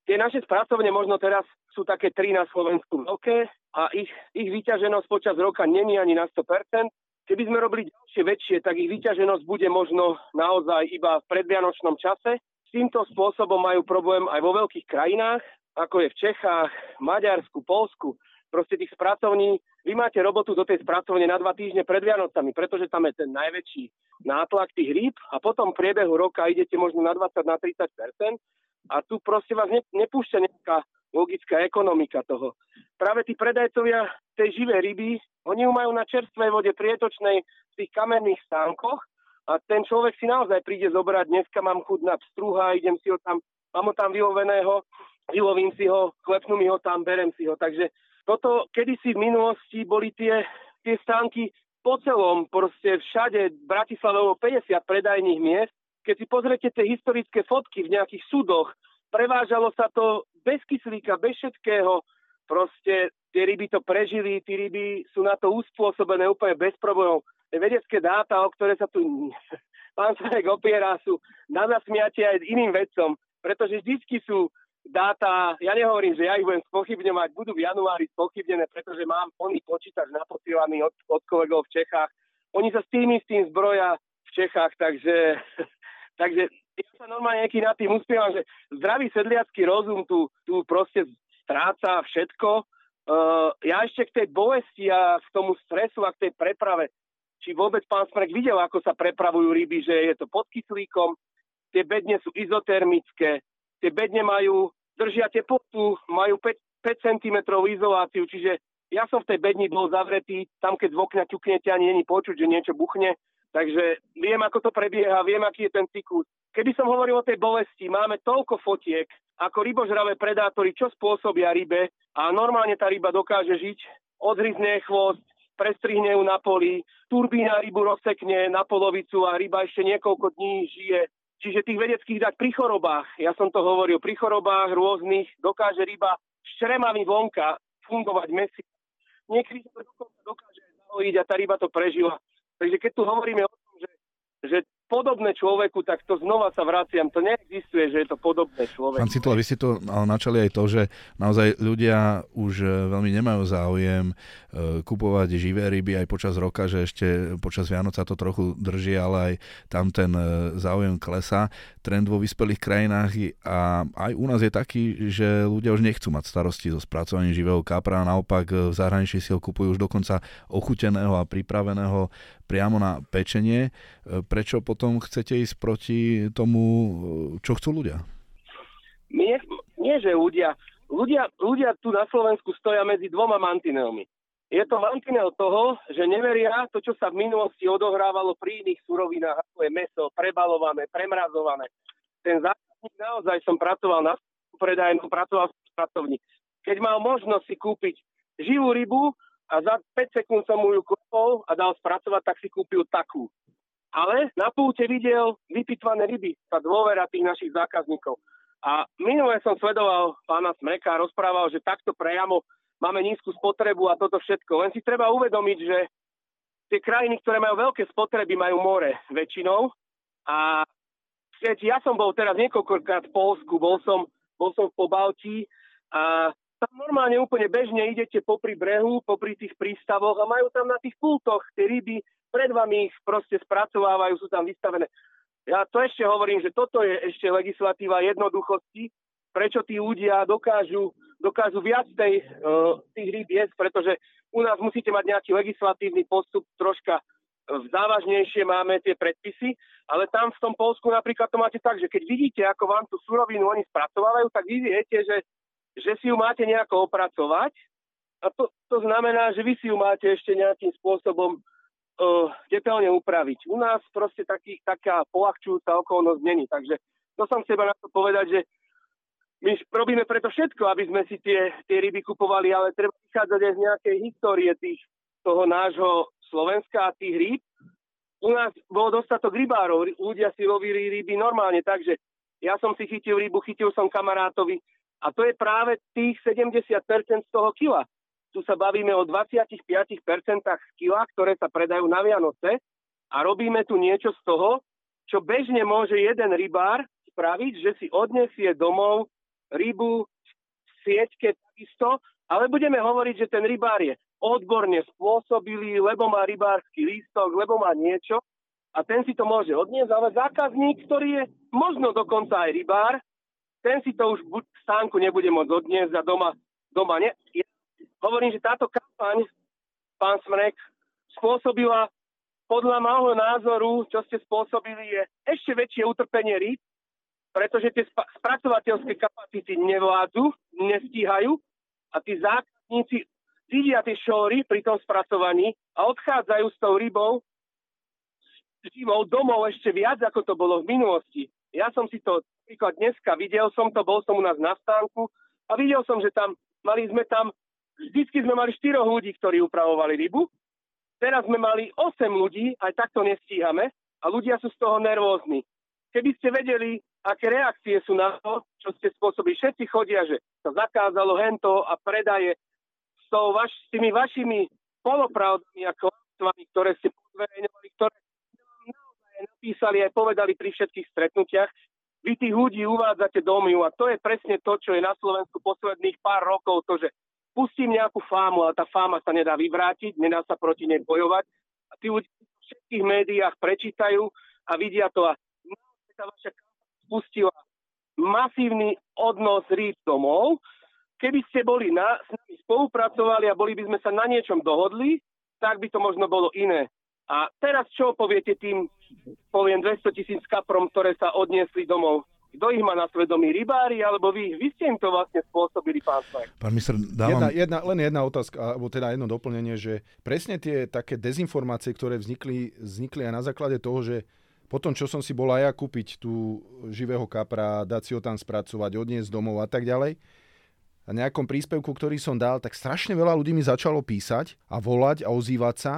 Tie naše spracovne možno teraz sú také tri na Slovensku veľké a ich, ich vyťaženosť počas roka není ani na 100%. Keby sme robili ďalšie väčšie, tak ich vyťaženosť bude možno naozaj iba v predvianočnom čase. S týmto spôsobom majú problém aj vo veľkých krajinách, ako je v Čechách, Maďarsku, Polsku. Proste tých spracovní, vy máte robotu do tej spracovne na dva týždne pred Vianocami, pretože tam je ten najväčší nátlak tých rýb a potom v priebehu roka idete možno na 20 na 30% a tu proste vás ne, nepúšťa nejaká logická ekonomika toho. Práve tí predajcovia tej živej ryby, oni ju majú na čerstvej vode prietočnej v tých kamenných stánkoch a ten človek si naozaj príde zobrať, dneska mám chud na pstruha, idem si ho tam, mám ho tam vyloveného, vylovím si ho, klepnú mi ho tam, berem si ho. Takže toto kedysi v minulosti boli tie, tie stánky po celom, proste všade v Bratislave 50 predajných miest. Keď si pozriete tie historické fotky v nejakých súdoch, prevážalo sa to bez kyslíka, bez všetkého, proste tie ryby to prežili, tí ryby sú na to uspôsobené úplne bez problémov vedecké dáta, o ktoré sa tu pán Sarek opiera, sú na zasmiatie aj iným vedcom, pretože vždycky sú dáta, ja nehovorím, že ja ich budem spochybňovať, budú v januári spochybnené, pretože mám plný počítač naposielaný od, od kolegov v Čechách. Oni sa s tým istým zbroja v Čechách, takže, takže ja sa normálne nejaký nad tým uspievam, že zdravý sedliacký rozum tu, tu proste stráca všetko. Uh, ja ešte k tej bolesti a k tomu stresu a k tej preprave či vôbec pán Smrek videl, ako sa prepravujú ryby, že je to pod kyslíkom, tie bedne sú izotermické, tie bedne majú, držia teplotu, majú 5, 5 cm izoláciu, čiže ja som v tej bedni bol zavretý, tam keď z okna ťuknete ani není počuť, že niečo buchne, takže viem, ako to prebieha, viem, aký je ten cyklus. Keby som hovoril o tej bolesti, máme toľko fotiek, ako rybožravé predátory, čo spôsobia rybe a normálne tá ryba dokáže žiť, odhryzne chvost, prestrihne ju na poli, turbína rybu rozsekne na polovicu a ryba ešte niekoľko dní žije. Čiže tých vedeckých dať pri chorobách, ja som to hovoril, pri chorobách rôznych dokáže ryba štremami vonka fungovať mesiac. Niekedy to dokáže zahojiť a tá ryba to prežila. Takže keď tu hovoríme o tom, že, že podobné človeku, tak to znova sa vraciam. To neexistuje, že je to podobné človeku. Pán Citla, vy ste to načali aj to, že naozaj ľudia už e, veľmi nemajú záujem e, kupovať živé ryby aj počas roka, že ešte počas Vianoca to trochu drží, ale aj tam ten e, záujem klesá. Trend vo vyspelých krajinách a aj u nás je taký, že ľudia už nechcú mať starosti so spracovaním živého kapra, naopak v zahraničí si ho kupujú už dokonca ochuteného a pripraveného priamo na pečenie. Prečo potom chcete ísť proti tomu, čo chcú ľudia? Nie, nie že ľudia. ľudia. Ľudia tu na Slovensku stoja medzi dvoma mantinelmi. Je to mantinel toho, že neveria to, čo sa v minulosti odohrávalo pri iných surovinách, ako je meso, prebalované, premrazované. Ten zákazník naozaj som pracoval na predajnu, pracoval som pracovník. Keď mal možnosť si kúpiť živú rybu, a za 5 sekúnd som mu ju klepol a dal spracovať, tak si kúpil takú. Ale na púte videl vypitvané ryby, tá dôvera tých našich zákazníkov. A minule som sledoval pána Smreka a rozprával, že takto prejamo máme nízku spotrebu a toto všetko. Len si treba uvedomiť, že tie krajiny, ktoré majú veľké spotreby, majú more väčšinou. A keď ja som bol teraz niekoľkokrát v Polsku, bol som, bol som v Pobaltí a tam normálne úplne bežne idete popri brehu, popri tých prístavoch a majú tam na tých pultoch tie ryby, pred vami ich proste spracovávajú, sú tam vystavené. Ja to ešte hovorím, že toto je ešte legislatíva jednoduchosti, prečo tí ľudia dokážu, dokážu viac tej, uh, tých rýb jesť, pretože u nás musíte mať nejaký legislatívny postup, troška závažnejšie máme tie predpisy, ale tam v tom Polsku napríklad to máte tak, že keď vidíte, ako vám tú surovinu oni spracovávajú, tak vy viete, že že si ju máte nejako opracovať a to, to znamená, že vy si ju máte ešte nejakým spôsobom uh, detailne upraviť. U nás proste taký, taká polahčujúca okolnosť není, takže to som chcel na to povedať, že my robíme preto všetko, aby sme si tie, tie ryby kupovali, ale treba vychádzať aj z nejakej histórie tých, toho nášho Slovenska a tých rýb. U nás bolo dostatok rybárov, ľudia si lovili ryby normálne, takže ja som si chytil rybu, chytil som kamarátovi, a to je práve tých 70% z toho kila. Tu sa bavíme o 25% kila, ktoré sa predajú na Vianoce a robíme tu niečo z toho, čo bežne môže jeden rybár spraviť, že si odnesie domov rybu v sieťke takisto, ale budeme hovoriť, že ten rybár je odborne spôsobilý, lebo má rybársky lístok, lebo má niečo a ten si to môže odniesť, ale zákazník, ktorý je možno dokonca aj rybár, ten si to už buď stánku nebude môcť odniesť a doma, doma ne. Ja hovorím, že táto kampaň, pán Smrek, spôsobila podľa môjho názoru, čo ste spôsobili, je ešte väčšie utrpenie rýb, pretože tie spracovateľské kapacity nevládzu, nestíhajú a tí zákazníci vidia tie šóry pri tom spracovaní a odchádzajú s tou rybou živou domov ešte viac, ako to bolo v minulosti. Ja som si to napríklad dneska videl som to, bol som u nás na stánku a videl som, že tam mali sme tam, vždycky sme mali štyroch ľudí, ktorí upravovali rybu. Teraz sme mali 8 ľudí, aj takto nestíhame a ľudia sú z toho nervózni. Keby ste vedeli, aké reakcie sú na to, čo ste spôsobili. Všetci chodia, že sa zakázalo hento a predaje s, vaš, s tými vašimi polopravdami a klamstvami, ktoré ste naozaj napísali aj povedali pri všetkých stretnutiach. Vy tých ľudí uvádzate do a to je presne to, čo je na Slovensku posledných pár rokov, to, že pustím nejakú fámu, ale tá fáma sa nedá vyvrátiť, nedá sa proti nej bojovať. A tí ľudia v všetkých médiách prečítajú a vidia to a tá vaša spustila masívny odnos rýb domov. Keby ste boli na, s nami spolupracovali a boli by sme sa na niečom dohodli, tak by to možno bolo iné. A teraz čo poviete tým, poviem 200 tisíc kaprom, ktoré sa odniesli domov? Kto ich má na svedomí, rybári alebo vy? Vy ste im to vlastne spôsobili, pán Svek. Pán minister, dávam... Jedna, jedna, len jedna otázka, alebo teda jedno doplnenie, že presne tie také dezinformácie, ktoré vznikli, vznikli aj na základe toho, že potom, čo som si bol aj ja kúpiť tú živého kapra, dať si ho tam spracovať, odniesť domov a tak ďalej, a nejakom príspevku, ktorý som dal, tak strašne veľa ľudí mi začalo písať a volať a ozývať sa,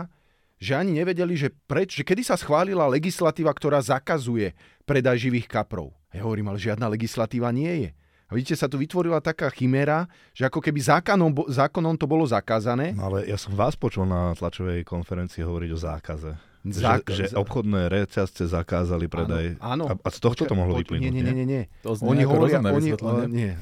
že ani nevedeli, že, preč, že kedy sa schválila legislatíva, ktorá zakazuje predaj živých kaprov. Ja hovorím, ale žiadna legislatíva nie je. A vidíte, sa tu vytvorila taká chimera, že ako keby zákonom, zákonom to bolo zakázané. No ale ja som vás počul na tlačovej konferencii hovoriť o zákaze. Zak- že, že obchodné reťazce zakázali predaj. Áno, áno. A, a z tohto to mohlo vyplynúť, nie? Nie, nie, nie. nie. To oni, hovoria, oni, uh, nie.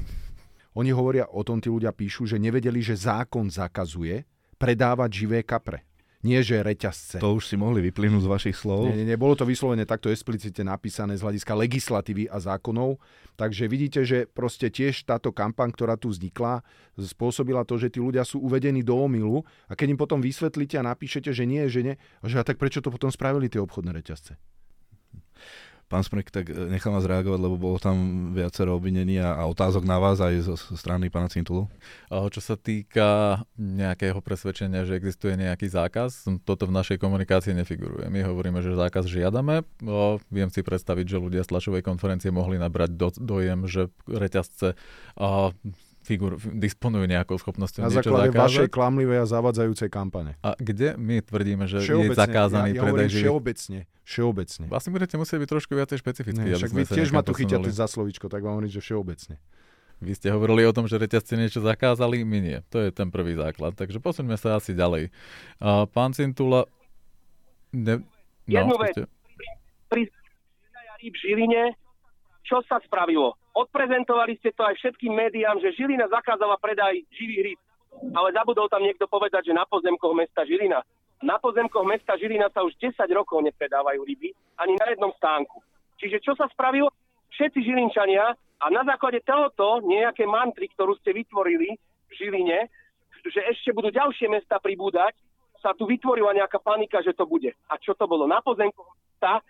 oni hovoria o tom, tí ľudia píšu, že nevedeli, že zákon zakazuje predávať živé kapre. Nie, že reťazce. To už si mohli vyplynúť z vašich slov. Nie, nie, nie, bolo to vyslovene takto explicitne napísané z hľadiska legislatívy a zákonov. Takže vidíte, že proste tiež táto kampaň, ktorá tu vznikla, spôsobila to, že tí ľudia sú uvedení do omilu a keď im potom vysvetlíte a napíšete, že nie, že nie, že a tak prečo to potom spravili tie obchodné reťazce? Pán Smrek, tak e, nechám vás reagovať, lebo bolo tam viacero obvinení a, a otázok na vás aj zo, strany pána Cintulu. Čo sa týka nejakého presvedčenia, že existuje nejaký zákaz, toto v našej komunikácii nefiguruje. My hovoríme, že zákaz žiadame. O, viem si predstaviť, že ľudia z tlačovej konferencie mohli nabrať do, dojem, že reťazce o, figur, disponujú nejakou schopnosťou Na základe zakázať. vašej klamlivej a zavadzajúcej kampane. A kde my tvrdíme, že je zakázaný ja, ja predaj živých? Všeobecne. Všeobecne. Vlastne budete musieť byť trošku viacej špecifický. Ne, však vy tiež ma tu chytíte za slovičko, tak vám hovorím, že všeobecne. Vy ste hovorili o tom, že reťazce niečo zakázali, my nie. To je ten prvý základ. Takže posuňme sa asi ďalej. Uh, pán Cintula... Ne... No, Jednu vec. Pri, pri Žiline, čo sa spravilo? Odprezentovali ste to aj všetkým médiám, že Žilina zakázala predaj živých rýb. Ale zabudol tam niekto povedať, že na pozemkoch mesta Žilina. Na pozemkoch mesta Žilina sa už 10 rokov nepredávajú ryby, ani na jednom stánku. Čiže čo sa spravilo? Všetci Žilinčania a na základe tohoto nejaké mantry, ktorú ste vytvorili v Žiline, že ešte budú ďalšie mesta pribúdať, sa tu vytvorila nejaká panika, že to bude. A čo to bolo? Na pozemkoch mesta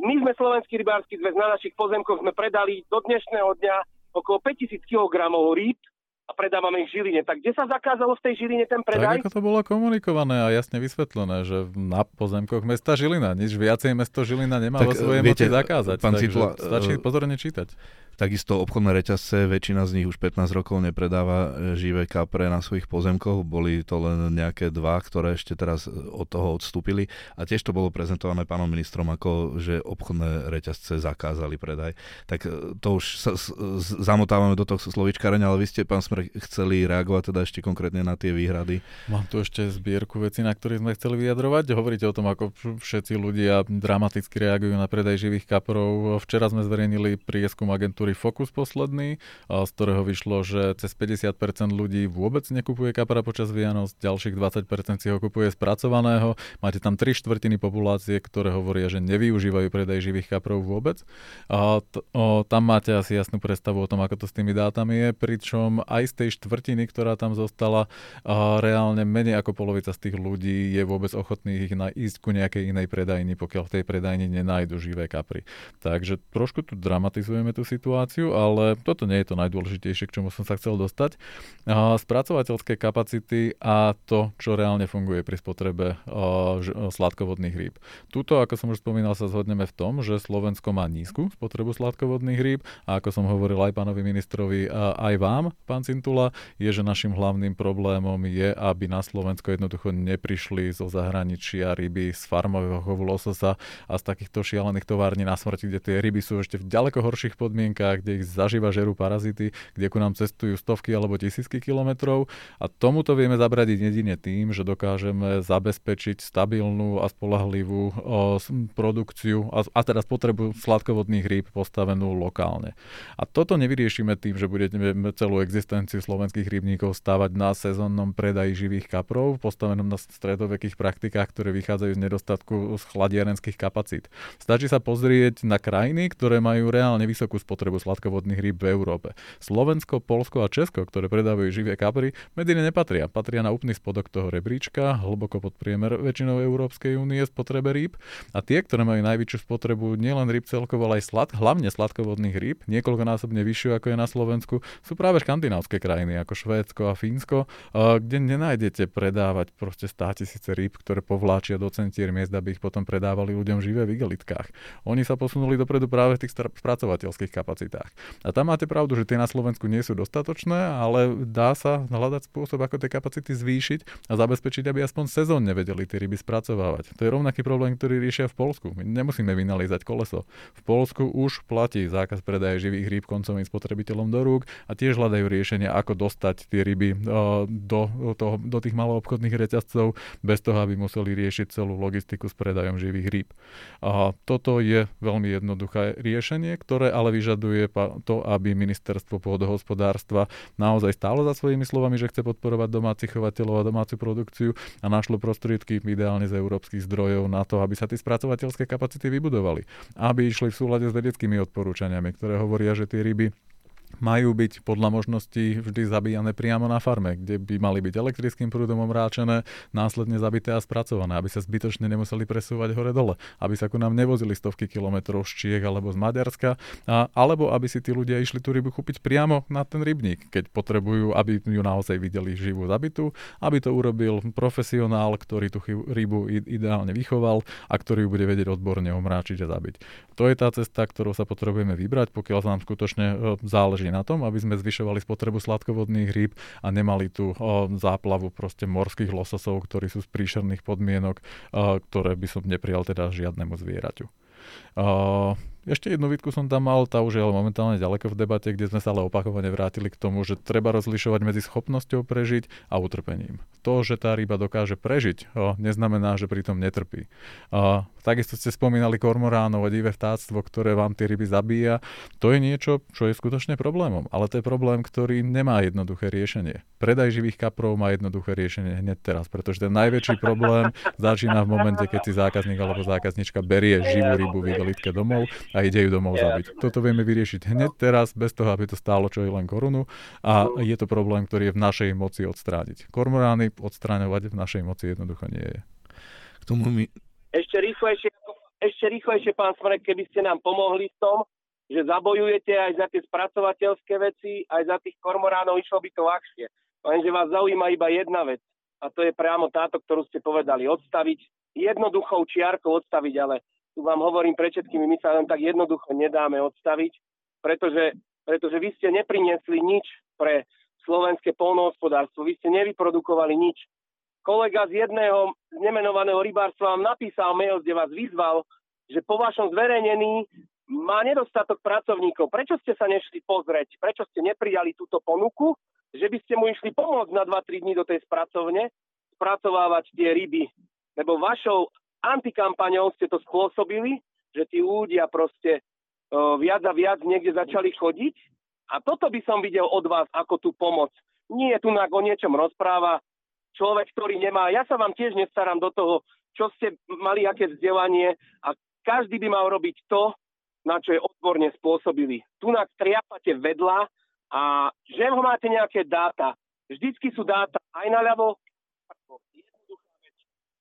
my sme Slovenský rybársky zväz na našich pozemkoch sme predali do dnešného dňa okolo 5000 kg rýb a predávame ich v Žiline. Tak kde sa zakázalo v tej Žiline ten predaj? Tak ako to bolo komunikované a jasne vysvetlené, že na pozemkoch mesta Žilina. Nič viacej mesto Žilina nemá tak, vo svojej viete, moci zakázať. Pán takže Citla, stačí pozorne čítať. Takisto obchodné reťazce, väčšina z nich už 15 rokov nepredáva e, živé kapre na svojich pozemkoch. Boli to len nejaké dva, ktoré ešte teraz e, od toho odstúpili. A tiež to bolo prezentované pánom ministrom ako, že obchodné reťazce zakázali predaj. Tak e, to už sa zamotávame do toho slovičkárenia, ale vy ste, pán Smer, chceli reagovať teda ešte konkrétne na tie výhrady. Mám tu ešte zbierku veci, na ktorých sme chceli vyjadrovať. Hovoríte o tom, ako všetci ľudia dramaticky reagujú na predaj živých kaprov. Včera sme zverejnili prieskum agentúry agentúry Focus posledný, z ktorého vyšlo, že cez 50% ľudí vôbec nekupuje kapra počas Vianoc, ďalších 20% si ho kupuje spracovaného. Máte tam 3 štvrtiny populácie, ktoré hovoria, že nevyužívajú predaj živých kaprov vôbec. A t- o, tam máte asi jasnú predstavu o tom, ako to s tými dátami je, pričom aj z tej štvrtiny, ktorá tam zostala, a reálne menej ako polovica z tých ľudí je vôbec ochotných ich na, ísť ku nejakej inej predajni, pokiaľ v tej predajni nenájdu živé kapry. Takže trošku tu dramatizujeme tú situáciu situáciu, ale toto nie je to najdôležitejšie, k čomu som sa chcel dostať. Spracovateľské kapacity a to, čo reálne funguje pri spotrebe sladkovodných rýb. Tuto, ako som už spomínal, sa zhodneme v tom, že Slovensko má nízku spotrebu sladkovodných rýb a ako som hovoril aj pánovi ministrovi, aj vám, pán Cintula, je, že našim hlavným problémom je, aby na Slovensko jednoducho neprišli zo zahraničia ryby z farmového chovu lososa a z takýchto šialených tovární na smrti, kde tie ryby sú ešte v ďaleko horších podmienkách, kde ich zaživa žerú parazity, kde ku nám cestujú stovky alebo tisícky kilometrov a tomuto vieme zabradiť jedine tým, že dokážeme zabezpečiť stabilnú a spolahlivú o, produkciu a, a teda spotrebu sladkovodných rýb postavenú lokálne. A toto nevyriešime tým, že budeme celú existenciu slovenských rybníkov stavať na sezónnom predaji živých kaprov, postavenom na stredovekých praktikách, ktoré vychádzajú z nedostatku z chladiarenských kapacít. Stačí sa pozrieť na krajiny, ktoré majú reálne vysokú spotrebu sladkovodných rýb v Európe. Slovensko, Polsko a Česko, ktoré predávajú živé kapry, medzi ne nepatria. Patria na úplný spodok toho rebríčka, hlboko pod priemer väčšinou Európskej únie spotrebe rýb. A tie, ktoré majú najväčšiu spotrebu nielen rýb celkovo, ale aj slad, hlavne sladkovodných rýb, niekoľkonásobne vyššiu ako je na Slovensku, sú práve škandinávské krajiny ako Švédsko a Fínsko, kde nenájdete predávať proste 100 tisíce rýb, ktoré povláčia do centier miest, aby ich potom predávali ľuďom živé v igelitkách. Oni sa posunuli dopredu práve v tých spracovateľských kapacitách. A tam máte pravdu, že tie na Slovensku nie sú dostatočné, ale dá sa hľadať spôsob, ako tie kapacity zvýšiť a zabezpečiť, aby aspoň sezónne vedeli tie ryby spracovávať. To je rovnaký problém, ktorý riešia v Polsku. My nemusíme vynalizať koleso. V Polsku už platí zákaz predaje živých rýb koncovým spotrebiteľom do rúk a tiež hľadajú riešenia, ako dostať tie ryby do, toho, do tých maloobchodných reťazcov bez toho, aby museli riešiť celú logistiku s predajom živých rýb. A toto je veľmi jednoduché riešenie, ktoré ale vyžaduje to, aby ministerstvo pôdohospodárstva naozaj stálo za svojimi slovami, že chce podporovať domácich chovateľov a domácu produkciu a našlo prostriedky ideálne z európskych zdrojov na to, aby sa tie spracovateľské kapacity vybudovali. Aby išli v súlade s vedeckými odporúčaniami, ktoré hovoria, že tie ryby majú byť podľa možností vždy zabíjane priamo na farme, kde by mali byť elektrickým prúdom omráčené, následne zabité a spracované, aby sa zbytočne nemuseli presúvať hore-dole, aby sa ku nám nevozili stovky kilometrov z Čiech alebo z Maďarska, a, alebo aby si tí ľudia išli tú rybu kúpiť priamo na ten rybník, keď potrebujú, aby ju naozaj videli živú zabitú, aby to urobil profesionál, ktorý tú rybu ideálne vychoval a ktorý ju bude vedieť odborne omráčiť a zabiť. To je tá cesta, ktorou sa potrebujeme vybrať, pokiaľ nám skutočne e, záleží záleží na tom, aby sme zvyšovali spotrebu sladkovodných rýb a nemali tu záplavu proste morských lososov, ktorí sú z príšerných podmienok, ktoré by som neprijal teda žiadnemu zvieraťu. Ešte jednu výtku som tam mal, tá už je ale momentálne ďaleko v debate, kde sme sa ale opakovane vrátili k tomu, že treba rozlišovať medzi schopnosťou prežiť a utrpením. To, že tá ryba dokáže prežiť, o, neznamená, že pritom netrpí. O, takisto ste spomínali kormoránov a divé vtáctvo, ktoré vám tie ryby zabíja. To je niečo, čo je skutočne problémom, ale to je problém, ktorý nemá jednoduché riešenie. Predaj živých kaprov má jednoduché riešenie hneď teraz, pretože ten najväčší problém začína v momente, keď si zákazník alebo zákaznička berie živú rybu v igelitke domov a ide ju domov zabiť. Toto vieme vyriešiť hneď teraz, bez toho, aby to stálo čo je len korunu a je to problém, ktorý je v našej moci odstrániť. Kormorány odstráňovať v našej moci jednoducho nie je. K tomu mi... Ešte rýchlejšie, ešte rýchlejšie, pán Smrek, keby ste nám pomohli v tom, že zabojujete aj za tie spracovateľské veci, aj za tých kormoránov, išlo by to ľahšie. Lenže vás zaujíma iba jedna vec a to je priamo táto, ktorú ste povedali, odstaviť, jednoduchou čiarkou odstaviť, ale tu vám hovorím pre všetkými, my sa len tak jednoducho nedáme odstaviť, pretože, pretože vy ste nepriniesli nič pre slovenské polnohospodárstvo, vy ste nevyprodukovali nič. Kolega z jedného nemenovaného rybárstva vám napísal mail, kde vás vyzval, že po vašom zverejnení má nedostatok pracovníkov. Prečo ste sa nešli pozrieť? Prečo ste neprijali túto ponuku, že by ste mu išli pomôcť na 2-3 dní do tej spracovne, spracovávať tie ryby? Lebo vašou antikampaňou ste to spôsobili, že tí ľudia proste uh, viac a viac niekde začali chodiť. A toto by som videl od vás ako tú pomoc. Nie je tu o niečom rozpráva človek, ktorý nemá. Ja sa vám tiež nestaram do toho, čo ste mali, aké vzdelanie a každý by mal robiť to, na čo je odborne spôsobili. Tu nás triapate vedľa a že ho máte nejaké dáta. Vždycky sú dáta aj na ľavo,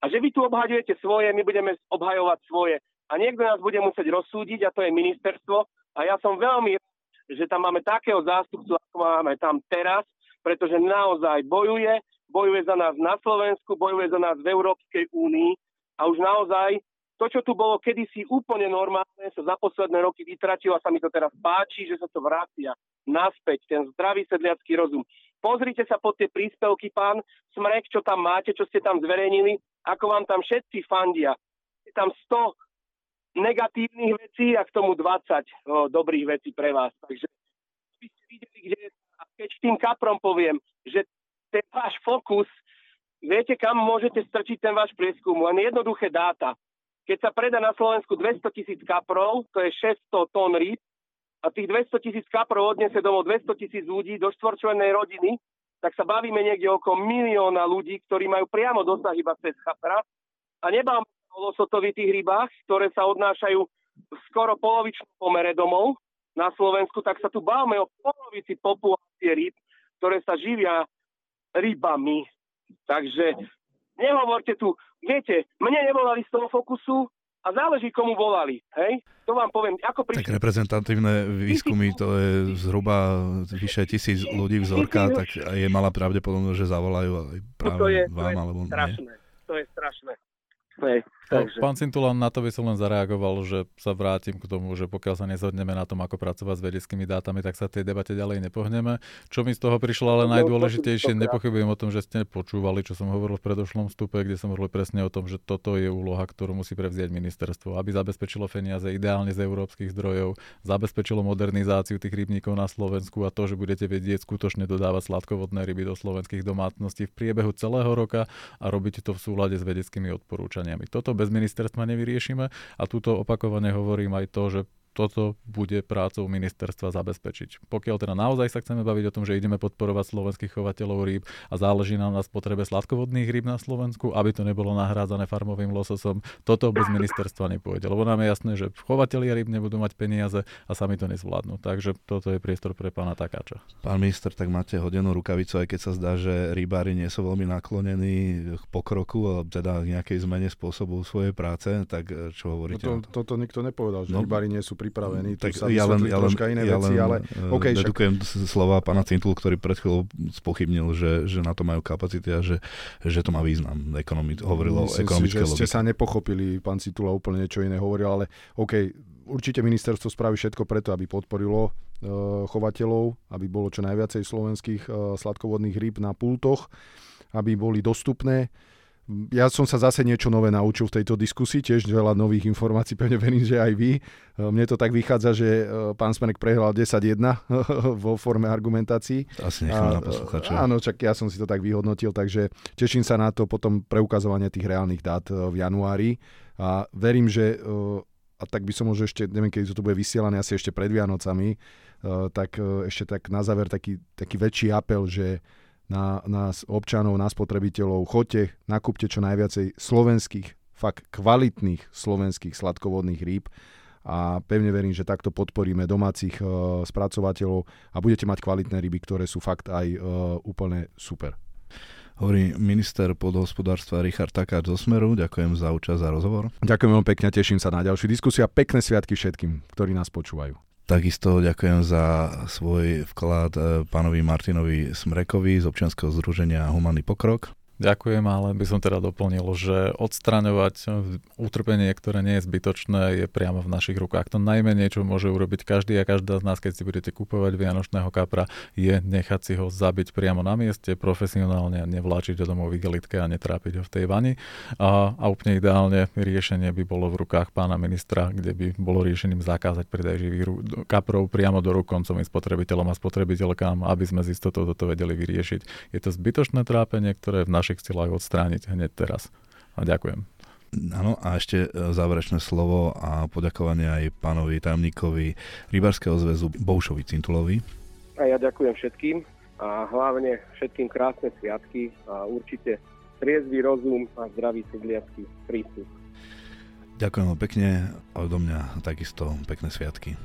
a že vy tu obhajujete svoje, my budeme obhajovať svoje. A niekto nás bude musieť rozsúdiť, a to je ministerstvo. A ja som veľmi, že tam máme takého zástupcu, ako máme tam teraz, pretože naozaj bojuje, bojuje za nás na Slovensku, bojuje za nás v Európskej únii a už naozaj to, čo tu bolo kedysi úplne normálne, sa za posledné roky vytratilo a sa mi to teraz páči, že sa to vracia naspäť, ten zdravý sedliacký rozum. Pozrite sa pod tie príspevky, pán Smrek, čo tam máte, čo ste tam zverejnili, ako vám tam všetci fandia. Je tam 100 negatívnych vecí a k tomu 20 o, dobrých vecí pre vás. Takže by ste videli, kde a keď tým kaprom poviem, že ten váš fokus, viete, kam môžete strčiť ten váš prieskum, len jednoduché dáta. Keď sa predá na Slovensku 200 tisíc kaprov, to je 600 tón rýb, a tých 200 tisíc kaprov odnese domov 200 tisíc ľudí do štvorčlennej rodiny, tak sa bavíme niekde okolo milióna ľudí, ktorí majú priamo dosah iba cez kapra. A nebáme sa o losotovitých rybách, ktoré sa odnášajú v skoro polovičnom pomere domov na Slovensku, tak sa tu bavíme o polovici populácie rýb, ktoré sa živia rybami. Takže nehovorte tu, viete, mne nevolali z toho fokusu a záleží, komu volali. Hej? To vám poviem. Ako prišli... Tak reprezentatívne výskumy, to je zhruba vyše tisíc ľudí vzorka, tak je malá pravdepodobnosť, že zavolajú aj práve to je, vám, to je alebo strašné. nie. To je strašné. Hej, takže. Pán Cintula, na to by som len zareagoval, že sa vrátim k tomu, že pokiaľ sa nezhodneme na tom, ako pracovať s vedeckými dátami, tak sa tej debate ďalej nepohneme. Čo mi z toho prišlo ale no, najdôležitejšie, nepochybujem o tom, že ste počúvali, čo som hovoril v predošlom stupe, kde som hovoril presne o tom, že toto je úloha, ktorú musí prevziať ministerstvo, aby zabezpečilo peniaze ideálne z európskych zdrojov, zabezpečilo modernizáciu tých rybníkov na Slovensku a to, že budete vedieť skutočne dodávať sladkovodné ryby do slovenských domácností v priebehu celého roka a robiť to v súlade s vedeckými odporúčaniami. Toto bez ministerstva nevyriešime. A túto opakovane hovorím aj to, že toto bude prácou ministerstva zabezpečiť. Pokiaľ teda naozaj sa chceme baviť o tom, že ideme podporovať slovenských chovateľov rýb a záleží nám na spotrebe sladkovodných rýb na Slovensku, aby to nebolo nahrádzané farmovým lososom, toto bez ministerstva nepôjde. Lebo nám je jasné, že chovatelia rýb nebudú mať peniaze a sami to nezvládnu. Takže toto je priestor pre pána Takáča. Pán minister, tak máte hodenú rukavicu, aj keď sa zdá, že rybári nie sú veľmi naklonení k pokroku, a teda nejakej zmene spôsobu svojej práce, tak čo hovoríte? No to, toto nikto nepovedal, že no, rybári nie sú pripravený. Tak sa ja len, ja len, iné ja veci, len ale eh, okay, dedukujem však... slova pána Cintul, ktorý pred chvíľou spochybnil, že, že na to majú kapacity a že, že to má význam. Ekonomi- hovoril o ekonomickej si, že ste sa nepochopili, pán Cintula úplne niečo iné hovoril, ale OK, určite ministerstvo spraví všetko preto, aby podporilo uh, chovateľov, aby bolo čo najviacej slovenských uh, sladkovodných rýb na pultoch, aby boli dostupné ja som sa zase niečo nové naučil v tejto diskusii, tiež veľa nových informácií, pevne verím, že aj vy. E, mne to tak vychádza, že e, pán Smerek prehral 10-1 vo forme argumentácií. Asi nechám na posluchača. Áno, čak ja som si to tak vyhodnotil, takže teším sa na to potom preukazovanie tých reálnych dát e, v januári a verím, že a tak by som možno ešte, neviem, keď to bude vysielané, asi ešte pred Vianocami, tak ešte tak na záver taký, taký väčší apel, že na nás občanov, na spotrebiteľov. Choďte, nakúpte čo najviacej slovenských, fakt kvalitných slovenských sladkovodných rýb a pevne verím, že takto podporíme domácich e, spracovateľov a budete mať kvalitné ryby, ktoré sú fakt aj e, úplne super. Hovorí minister podhospodárstva Richard Takáč zo Smeru. Ďakujem za účasť a rozhovor. Ďakujem veľmi pekne, teším sa na ďalšiu diskusiu a pekné sviatky všetkým, ktorí nás počúvajú. Takisto ďakujem za svoj vklad eh, pánovi Martinovi Smrekovi z občianskeho združenia Humanný pokrok. Ďakujem, ale by som teda doplnil, že odstraňovať utrpenie, ktoré nie je zbytočné, je priamo v našich rukách. To najmenej, čo môže urobiť každý a každá z nás, keď si budete kupovať vianočného kapra, je nechať si ho zabiť priamo na mieste, profesionálne a nevláčiť ho domov igelitke a netrápiť ho v tej vani. A, a úplne ideálne riešenie by bolo v rukách pána ministra, kde by bolo riešením zakázať predaj živých kaprov priamo do rúk koncovým spotrebiteľom a spotrebiteľkám, aby sme z istotou toto vedeli vyriešiť. Je to zbytočné trápenie, ktoré v našich našich silách odstrániť hneď teraz. A ďakujem. Áno, a ešte e, záverečné slovo a poďakovanie aj pánovi tajomníkovi Rybarského zväzu Boušovi Cintulovi. A ja ďakujem všetkým a hlavne všetkým krásne sviatky a určite triezvý rozum a zdravý sedliacký prístup. Ďakujem pekne a do mňa takisto pekné sviatky.